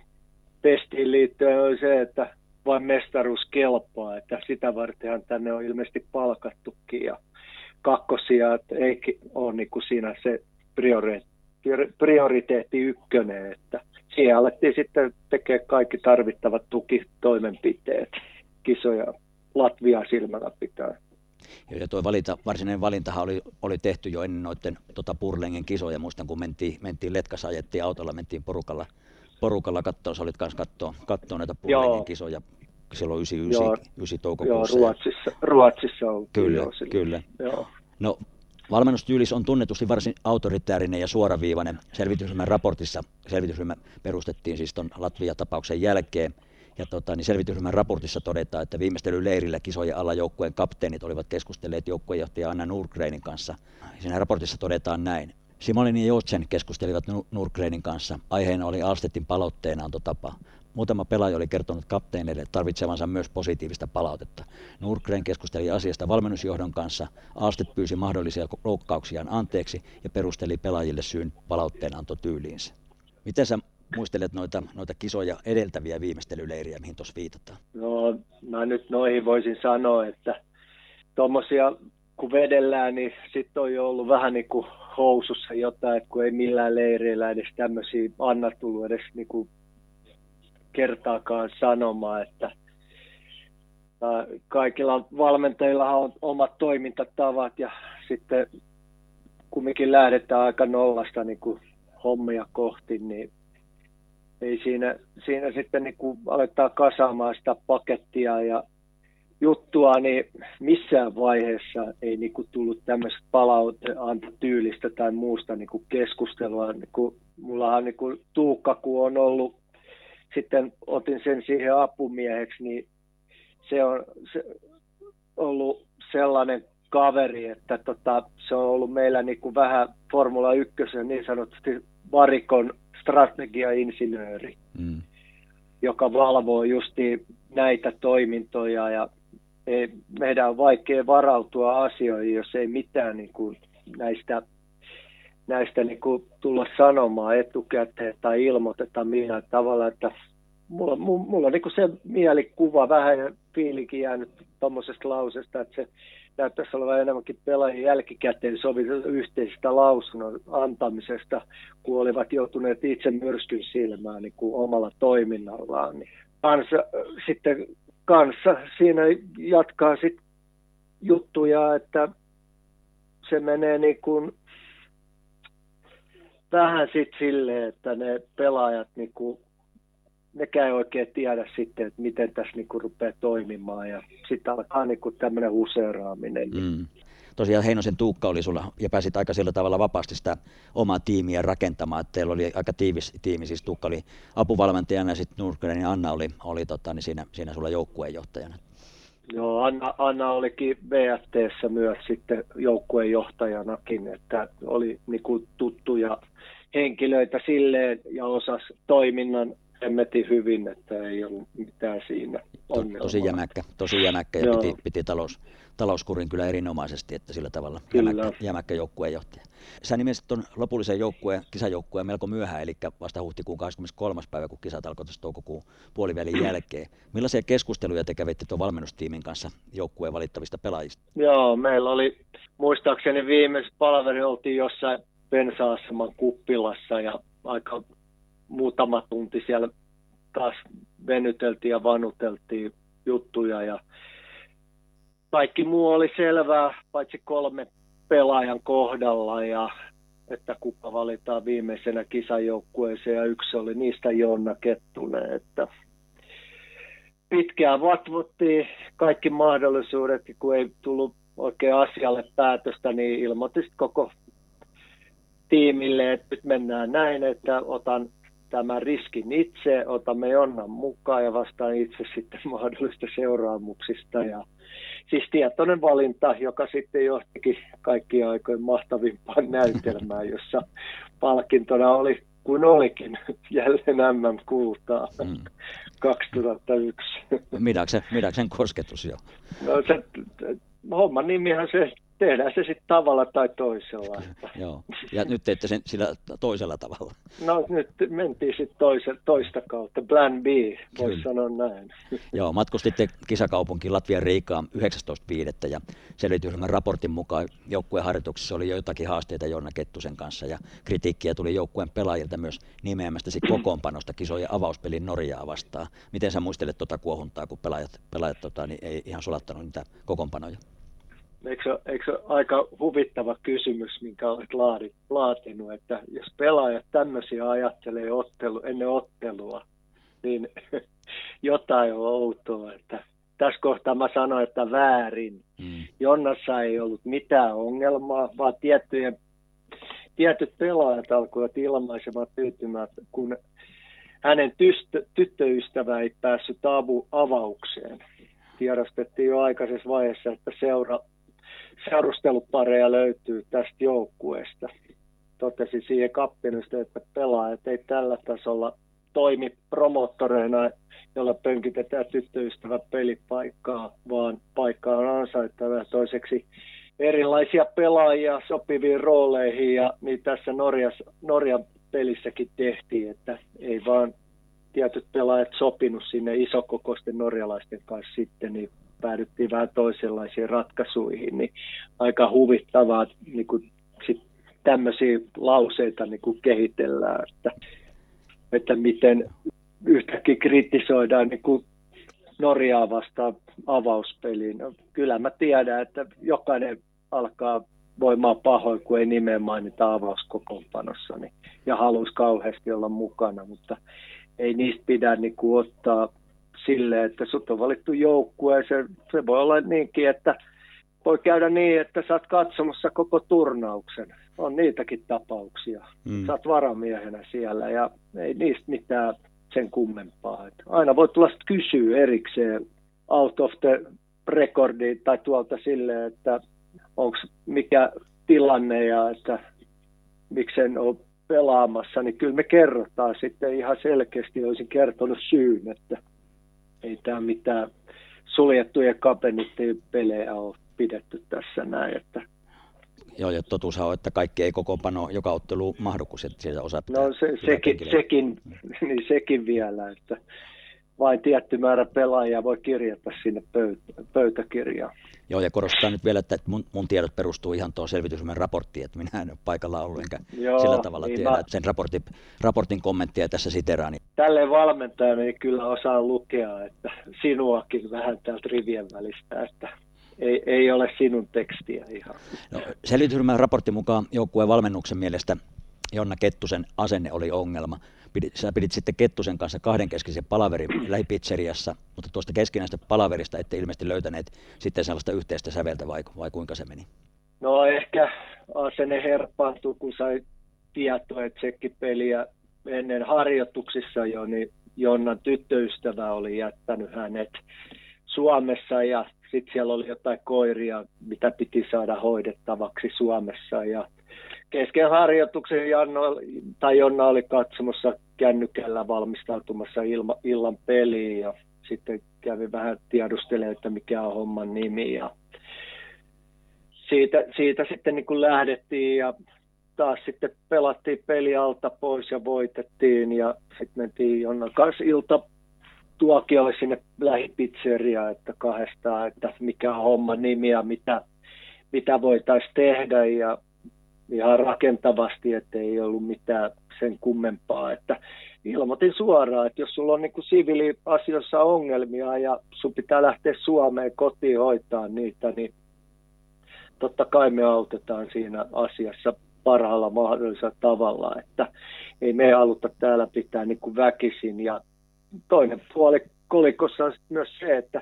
testiin liittyen oli se, että vain mestaruus kelpaa, että sitä vartenhan tänne on ilmeisesti palkattukin ja kakkosia, että ei ole niin kuin siinä se prioriteetti ykkönen, että siihen alettiin sitten tekemään kaikki tarvittavat tukitoimenpiteet kisoja Latvia silmällä pitää. Ja tuo valinta, varsinainen valintahan oli, oli tehty jo ennen noiden tota Purlengen kisoja. Muistan, kun mentiin, mentiin Letkassa, ajettiin autolla, mentiin porukalla, porukalla kattoon. Sä olit kanssa kattoon, kattoon näitä Purlengen Joo. kisoja silloin 99, Joo. 9 toukokuussa. Joo, Ruotsissa, Ruotsissa on. Kyllä, kyllä. Joo. No, valmennustyylis on tunnetusti varsin autoritäärinen ja suoraviivainen. Selvitysryhmän raportissa, selvitysryhmä perustettiin siis tuon Latvia-tapauksen jälkeen, ja tota, niin selvitysryhmän raportissa todetaan, että viimeistelyleirillä kisojen alla joukkueen kapteenit olivat keskustelleet joukkueenjohtaja Anna Nurgrenin kanssa. Siinä raportissa todetaan näin. Simolin ja Jotsen keskustelivat Nurgrenin kanssa. Aiheena oli Alstettin palautteena-antotapa. Muutama pelaaja oli kertonut kapteenille tarvitsevansa myös positiivista palautetta. Nurgren keskusteli asiasta valmennusjohdon kanssa. Alstet pyysi mahdollisia loukkauksiaan anteeksi ja perusteli pelaajille syyn palautteenantotyyliinsä. Miten sä muistelet noita, noita kisoja edeltäviä viimeistelyleiriä, mihin tuossa viitataan? No, mä nyt noihin voisin sanoa, että tuommoisia kun vedellään, niin sitten on jo ollut vähän niin kuin housussa jotain, että kun ei millään leireillä edes tämmöisiä anna tullut edes niin kuin kertaakaan sanomaan, että kaikilla valmentajilla on omat toimintatavat ja sitten kumminkin lähdetään aika nollasta niin kuin hommia kohti, niin ei siinä, siinä sitten niin kuin aletaan kasaamaan sitä pakettia ja juttua, niin missään vaiheessa ei niin kuin tullut tämmöistä palauteantotyylistä tai muusta niin kuin keskustelua. Niin kuin, mullahan niin kuin Tuukka, kun on ollut, sitten otin sen siihen apumieheksi, niin se on se, ollut sellainen kaveri, että tota, se on ollut meillä niin kuin vähän Formula 1 niin sanotusti varikon strategiainsinööri, mm. joka valvoo justi näitä toimintoja ja ei, meidän on vaikea varautua asioihin, jos ei mitään niin kuin näistä, näistä niin kuin tulla sanomaan etukäteen tai ilmoiteta millään tavalla, että mulla, mulla on niin kuin se mielikuva vähän fiilikin jäänyt tuommoisesta lausesta, että se näyttäisi olevan enemmänkin pelaajien jälkikäteen sovittu yhteisestä lausunnon antamisesta, kun olivat joutuneet itse myrskyn silmään niin kuin omalla toiminnallaan. Niin kanssa, sitten kanssa siinä jatkaa sitten juttuja, että se menee niin kuin vähän sitten silleen, että ne pelaajat niin kuin nekään ei oikein tiedä sitten, että miten tässä niinku rupeaa toimimaan ja sitten alkaa niinku tämmöinen huseeraaminen. Mm. Tosiaan Heinosen Tuukka oli sulla ja pääsit aika sillä tavalla vapaasti sitä omaa tiimiä rakentamaan. Että teillä oli aika tiivis tiimi, siis Tuukka oli apuvalmentajana ja sitten Nurkinen ja Anna oli, oli tota, niin siinä, siinä sulla joukkueenjohtajana. Joo, Anna, Anna olikin VFTssä myös sitten joukkueenjohtajanakin, että oli niinku tuttuja henkilöitä silleen ja osas toiminnan hemmetin hyvin, että ei ollut mitään siinä ongelmaa. Tosi jämäkkä, tosi jämäkkä ja piti, piti talous, talouskurin kyllä erinomaisesti, että sillä tavalla kyllä. jämäkkä, jämäkkä joukkueenjohtaja. Sä nimesit tuon lopullisen joukkueen, kisajoukkueen melko myöhään, eli vasta huhtikuun 23. päivä, kun kisat alkoi toukokuun puolivälin jälkeen. Millaisia keskusteluja te kävitte tuon valmennustiimin kanssa joukkueen valittavista pelaajista? Joo, meillä oli, muistaakseni viimeisessä palaveri oltiin jossain bensa-aseman kuppilassa ja aika muutama tunti siellä taas venyteltiin ja vanuteltiin juttuja ja kaikki muu oli selvää, paitsi kolme pelaajan kohdalla ja että kuka valitaan viimeisenä kisajoukkueeseen ja yksi oli niistä Jonna Kettunen, että pitkään vatvottiin kaikki mahdollisuudet, kun ei tullut oikein asialle päätöstä, niin ilmoitin koko tiimille, että nyt mennään näin, että otan tämän riskin itse, otamme Jonnan mukaan ja vastaan itse sitten mahdollista seuraamuksista. Ja, siis tietoinen valinta, joka sitten johtikin kaikkien aikojen mahtavimpaan näytelmään, jossa palkintona oli kuin olikin jälleen MM-kultaa mm. 2001. Midaksen, Midaksen kosketus jo. No se, homman nimihän se tehdään se sitten tavalla tai toisella. Joo, ja nyt teette sen sillä toisella tavalla. No nyt mentiin sitten toise, toista kautta, plan B, voisi sanoa näin. Joo, matkustitte kisakaupunkiin Latvian Riikaan 19.5. ja selvitysryhmän raportin mukaan joukkueen harjoituksessa oli joitakin haasteita Jonna Kettusen kanssa ja kritiikkiä tuli joukkueen pelaajilta myös nimeämästäsi kokoonpanosta kisojen avauspelin Norjaa vastaan. Miten sä muistelet tuota kuohuntaa, kun pelaajat, pelaajat tota, niin ei ihan sulattanut niitä kokoonpanoja? Eikö, eikö aika huvittava kysymys, minkä olet laadit, laatinut, että jos pelaajat tämmöisiä ajattelee ottelu, ennen ottelua, niin jotain on outoa, että tässä kohtaa mä sanoin, että väärin. Mm. Jonnassa ei ollut mitään ongelmaa, vaan tiettyjen, tietyt pelaajat alkoivat ilmaisemaan tyytymään, kun hänen tystö, tyttöystävä ei päässyt avu, avaukseen. Tiedostettiin jo aikaisessa vaiheessa, että seura, seurustelupareja löytyy tästä joukkueesta. Totesi siihen kappinista, että pelaajat ei tällä tasolla toimi promottoreina, jolla pönkitetään tyttöystävä pelipaikkaa, vaan paikka on ansaittava. Toiseksi erilaisia pelaajia sopiviin rooleihin ja niin tässä Norjas, Norjan pelissäkin tehtiin, että ei vaan tietyt pelaajat sopinut sinne isokokoisten norjalaisten kanssa sitten, niin päädyttiin vähän toisenlaisiin ratkaisuihin, niin aika huvittavaa niin kuin sit tämmöisiä lauseita niin kuin kehitellään, että, että miten yhtäkkiä kritisoidaan niin kuin Norjaa vastaan avauspeliin. No, kyllä mä tiedän, että jokainen alkaa voimaa pahoin, kun ei nimeä mainita avauskokoonpanossa niin, ja haluaisi kauheasti olla mukana, mutta ei niistä pidä niin kuin, ottaa silleen, että sut on valittu joukkue. Se, se voi olla niinkin, että voi käydä niin, että sä oot katsomassa koko turnauksen. On niitäkin tapauksia. Mm. Sä oot varamiehenä siellä ja ei niistä mitään sen kummempaa. Että aina voi tulla kysyä erikseen out of the recordi tai tuolta silleen, että onko mikä tilanne ja että miksen ole pelaamassa, niin kyllä me kerrotaan sitten ihan selkeästi, olisin kertonut syyn, että ei tämä mitään suljettuja kapenittiin pelejä ole pidetty tässä näin, että Joo, ja totuus on, että kaikki ei kokoonpano joka ottelu mahdu, kun sieltä osa No se, sekin, sekin, niin sekin vielä, että vain tietty määrä pelaajia voi kirjata sinne pöytä, pöytäkirjaan. Joo, ja korostaa nyt vielä, että mun, mun tiedot perustuu ihan tuohon selvitysryhmän raporttiin, että minä en ole paikalla ollut, enkä Joo, sillä tavalla niin tiedä, mä... että sen raportin, raportin kommenttia tässä siteraan. Niin... Tälle valmentajana ei kyllä osaa lukea, että sinuakin vähän täältä rivien välistä, että ei, ei ole sinun tekstiä ihan. No, selvitysryhmän raportin mukaan joukkueen valmennuksen mielestä Jonna Kettusen asenne oli ongelma. Pidit, sä pidit sitten Kettusen kanssa kahdenkeskisen palaverin lähipizzeriassa, mutta tuosta keskinäistä palaverista ette ilmeisesti löytäneet sitten sellaista yhteistä säveltä vai, vai kuinka se meni? No ehkä asenne herpaantui, kun sai tietoa, että peliä ennen harjoituksissa jo, niin Jonnan tyttöystävä oli jättänyt hänet Suomessa ja sitten siellä oli jotain koiria, mitä piti saada hoidettavaksi Suomessa ja kesken harjoituksen Janno, tai Jonna oli katsomassa kännykällä valmistautumassa ilma, illan peliin ja sitten kävi vähän tiedustelemaan, että mikä on homman nimi ja siitä, siitä sitten niin kuin lähdettiin ja taas sitten pelattiin peli alta pois ja voitettiin ja sitten mentiin Jonnan kanssa ilta tuokiolle sinne lähipizzeriaan, että kahdestaan, että mikä on homman nimi ja mitä, mitä voitaisiin tehdä ja ihan rakentavasti, että ei ollut mitään sen kummempaa, että ilmoitin suoraan, että jos sulla on niin siviiliasioissa ongelmia ja sun pitää lähteä Suomeen kotiin hoitaa niitä, niin totta kai me autetaan siinä asiassa parhaalla mahdollisella tavalla, että ei me haluta täällä pitää niin kuin väkisin. Ja toinen puoli kolikossa on myös se, että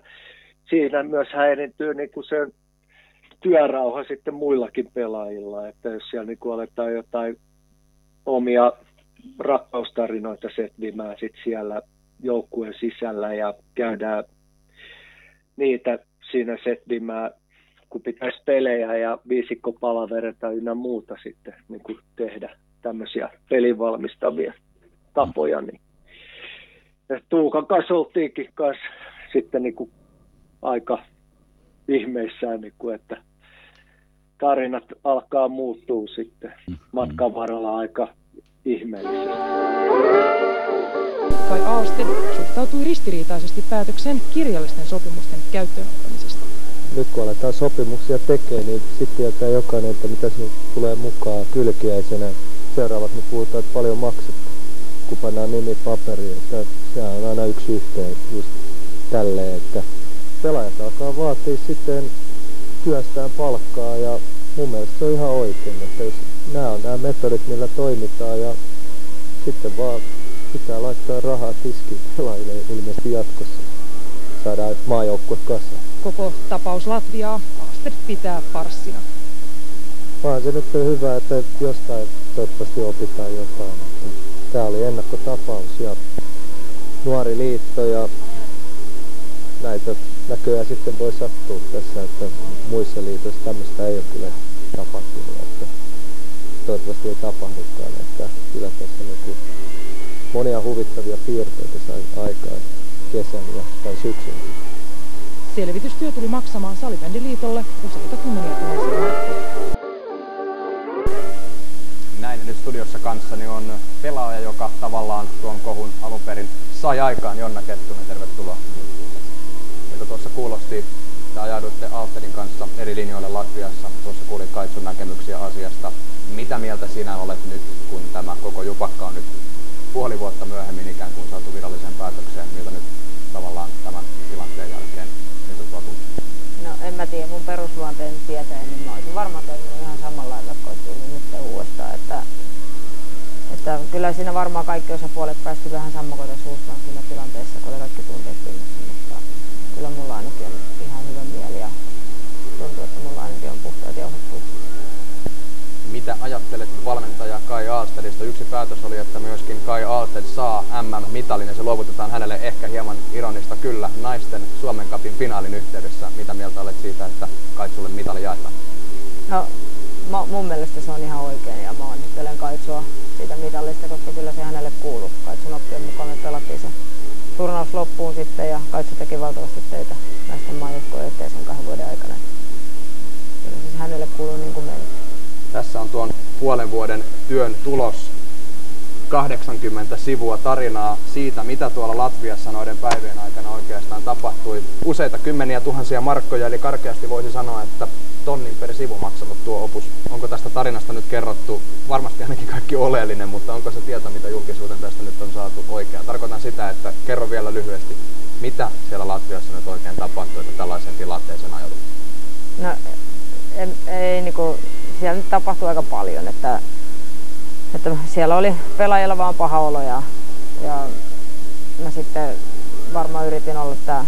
siinä myös häirintyy niin kuin se työrauha sitten muillakin pelaajilla, että jos siellä niin aletaan jotain omia rakkaustarinoita setvimään sit siellä joukkueen sisällä ja käydään niitä siinä setvimään, kun pitäisi pelejä ja viisikko palavereta ynnä muuta sitten niin kuin tehdä tämmöisiä pelivalmistavia tapoja. Niin. Ja Tuukan kanssa oltiinkin kanssa sitten niin kuin aika ihmeissään, niin kuin, että tarinat alkaa muuttua sitten matkan varrella aika ihmeellisesti. Kai Aasten suhtautui ristiriitaisesti päätökseen kirjallisten sopimusten käyttöönottamisesta. Nyt kun aletaan sopimuksia tekemään, niin sitten tietää jokainen, että mitä sinne tulee mukaan kylkiäisenä. Seuraavat me puhutaan, että paljon maksettu, kun pannaan nimi paperiin. Että se on aina yksi yhteen just tälleen, että pelaajat alkaa vaatia sitten työstään palkkaa ja mun mielestä se on ihan oikein, että jos nämä on nämä metodit, millä toimitaan ja sitten vaan pitää laittaa rahaa tiskiin pelaajille ilmeisesti jatkossa. saadaan maajoukkue kasaan. Koko tapaus Latviaa Aasted pitää parssina. Vaan se nyt on hyvä, että jostain toivottavasti opitaan jotain. Tämä oli ennakkotapaus ja nuori liitto ja näitä näköjään sitten voi sattua tässä, että muissa liitoissa tämmöistä ei ole kyllä tapahtunut. Että toivottavasti ei tapahdukaan, että kyllä tässä niin monia huvittavia piirteitä sai aikaan kesän ja tai syksyn. Selvitystyö tuli maksamaan Salibändiliitolle useita kymmeniä tuhansia Näin nyt studiossa kanssani on pelaaja, joka tavallaan tuon kohun alun perin sai aikaan Jonna Kettunen. Tervetuloa. Tuossa kuulosti, että ajauduitte Alterin kanssa eri linjoille Latviassa. Tuossa kuulin Kaitsun näkemyksiä asiasta. Mitä mieltä sinä olet nyt, kun tämä koko jupakka on nyt puoli vuotta myöhemmin ikään kuin saatu viralliseen päätökseen? Miltä nyt tavallaan tämän tilanteen jälkeen nyt on? No en mä tiedä, mun perusluonteen tietää, niin mä olisin varmaan toiminut ihan samalla lailla, kun nyt uudestaan. Että, että kyllä siinä varmaan kaikki osapuolet päästy vähän sammakoita suustaan siinä tilanteessa, kun oli kaikki tunteet pinnassa, mutta kyllä mulla ainakin on ihan hyvä mieli ja tuntuu, että mulla ainakin on puhtaat jauhat pussissa mitä ajattelet valmentaja Kai Aalstedista? Yksi päätös oli, että myöskin Kai Aalsted saa MM-mitalin ja se luovutetaan hänelle ehkä hieman ironista kyllä naisten Suomen Cupin finaalin yhteydessä. Mitä mieltä olet siitä, että Kaitsulle mitali jaetaan? No, mä, mun mielestä se on ihan oikein ja mä onnittelen Kaitsua siitä mitalista, koska kyllä se hänelle kuuluu. Kaitsun oppien mukaan me pelattiin se turnaus loppuun sitten ja Kaitsu teki valtavasti töitä naisten maajoukkojen eteen sen kahden vuoden aikana. Kyllä se hänelle kuuluu niin Tässä on tuon puolen vuoden työn tulos. 80 sivua tarinaa siitä, mitä tuolla Latviassa noiden päivien aikana oikeastaan tapahtui. Useita kymmeniä tuhansia markkoja, eli karkeasti voisi sanoa, että tonnin per sivu maksanut tuo opus. Onko tästä tarinasta nyt kerrottu, varmasti ainakin kaikki oleellinen, mutta onko se tieto, mitä julkisuuteen tästä nyt on saatu oikea? Tarkoitan sitä, että kerro vielä lyhyesti, mitä siellä Latviassa nyt oikein tapahtui, että tällaisen tilanteeseen ajaudut? No, ei, ei niinku, siellä nyt tapahtui aika paljon, että, että siellä oli pelaajilla vaan paha olo ja, ja mä sitten varmaan yritin olla tämä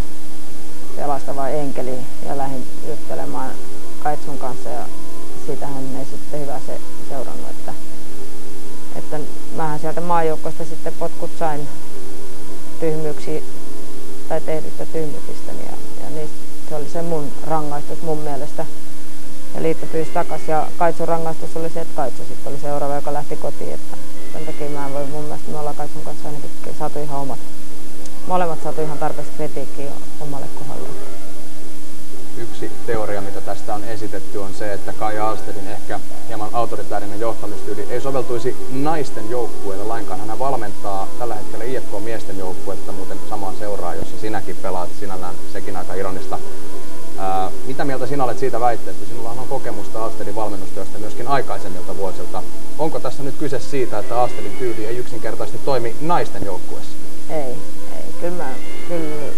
pelastava enkeli ja lähdin juttelemaan Kaitsun kanssa ja siitähän ei sitten hyvä se seurannut, että, että mähän sieltä maajoukkoista sitten potkut sain tyhmyyksi tai tehdystä tyhmyyksistäni ja, ja niistä, se oli se mun rangaistus mun mielestä ja liitto pyysi takaisin. Ja Kaitsun rangaistus oli se, että Kaitsu sitten oli seuraava, joka lähti kotiin. Että sen takia mä en voi, mun mielestä me ollaan Kaitsun kanssa ainakin saatu ihan omat, molemmat saatu ihan tarpeeksi kritiikkiä omalle kohdalle. Yksi teoria, mitä tästä on esitetty, on se, että Kai Alstedin ehkä hieman autoritäärinen johtamistyyli ei soveltuisi naisten joukkueelle lainkaan. Hän valmentaa tällä hetkellä IFK miesten joukkuetta, muuten samaan seuraa, jossa sinäkin pelaat, sinällään sekin aika ironista Ää, mitä mieltä sinä olet siitä väitteestä? Sinulla on kokemusta Aastedin valmennustyöstä myöskin aikaisemmilta vuosilta. Onko tässä nyt kyse siitä, että Aastedin tyyli ei yksinkertaisesti toimi naisten joukkueessa? Ei, ei. Kyllä, mä, kyllä,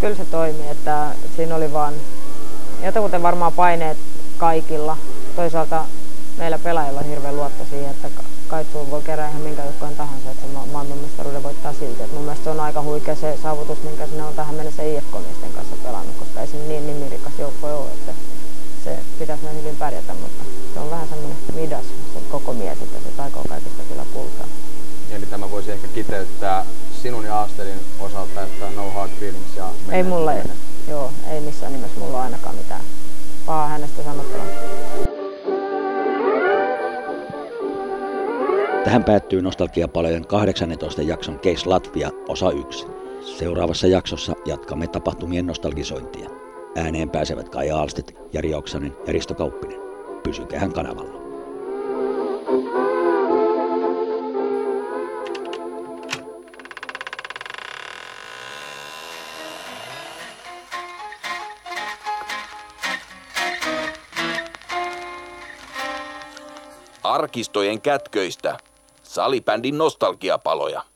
kyllä se toimii, että siinä oli vaan jotakuten varmaan paineet kaikilla. Toisaalta meillä pelaajilla on hirveän luotto siihen, että Kaitsuun voi kerää ihan minkä joukkojen tahansa, että se maailmanmestaruuden voittaa silti. Et mun mielestä se on aika huikea se saavutus, minkä sinne on tähän mennessä IFK-miesten ei se niin nimirikas joukko ole, että se pitäisi noin hyvin pärjätä, mutta se on vähän semmoinen midas se koko mies, että se taikoo kaikista kyllä kultaa. Eli tämä voisi ehkä kiteyttää sinun ja Aastelin osalta, että no hard feelings ja Ei mulla, joo, ei missään nimessä mulla ainakaan mitään pahaa hänestä sanottavaa. Tähän päättyy Nostalgiapalojen 18 jakson Case Latvia osa 1. Seuraavassa jaksossa jatkamme tapahtumien nostalgisointia. Ääneen pääsevät Kai Aalstet, Jari Oksanen ja Risto Kauppinen. Pysykäähän kanavalla. arkistojen kätköistä. Salibändin nostalgiapaloja.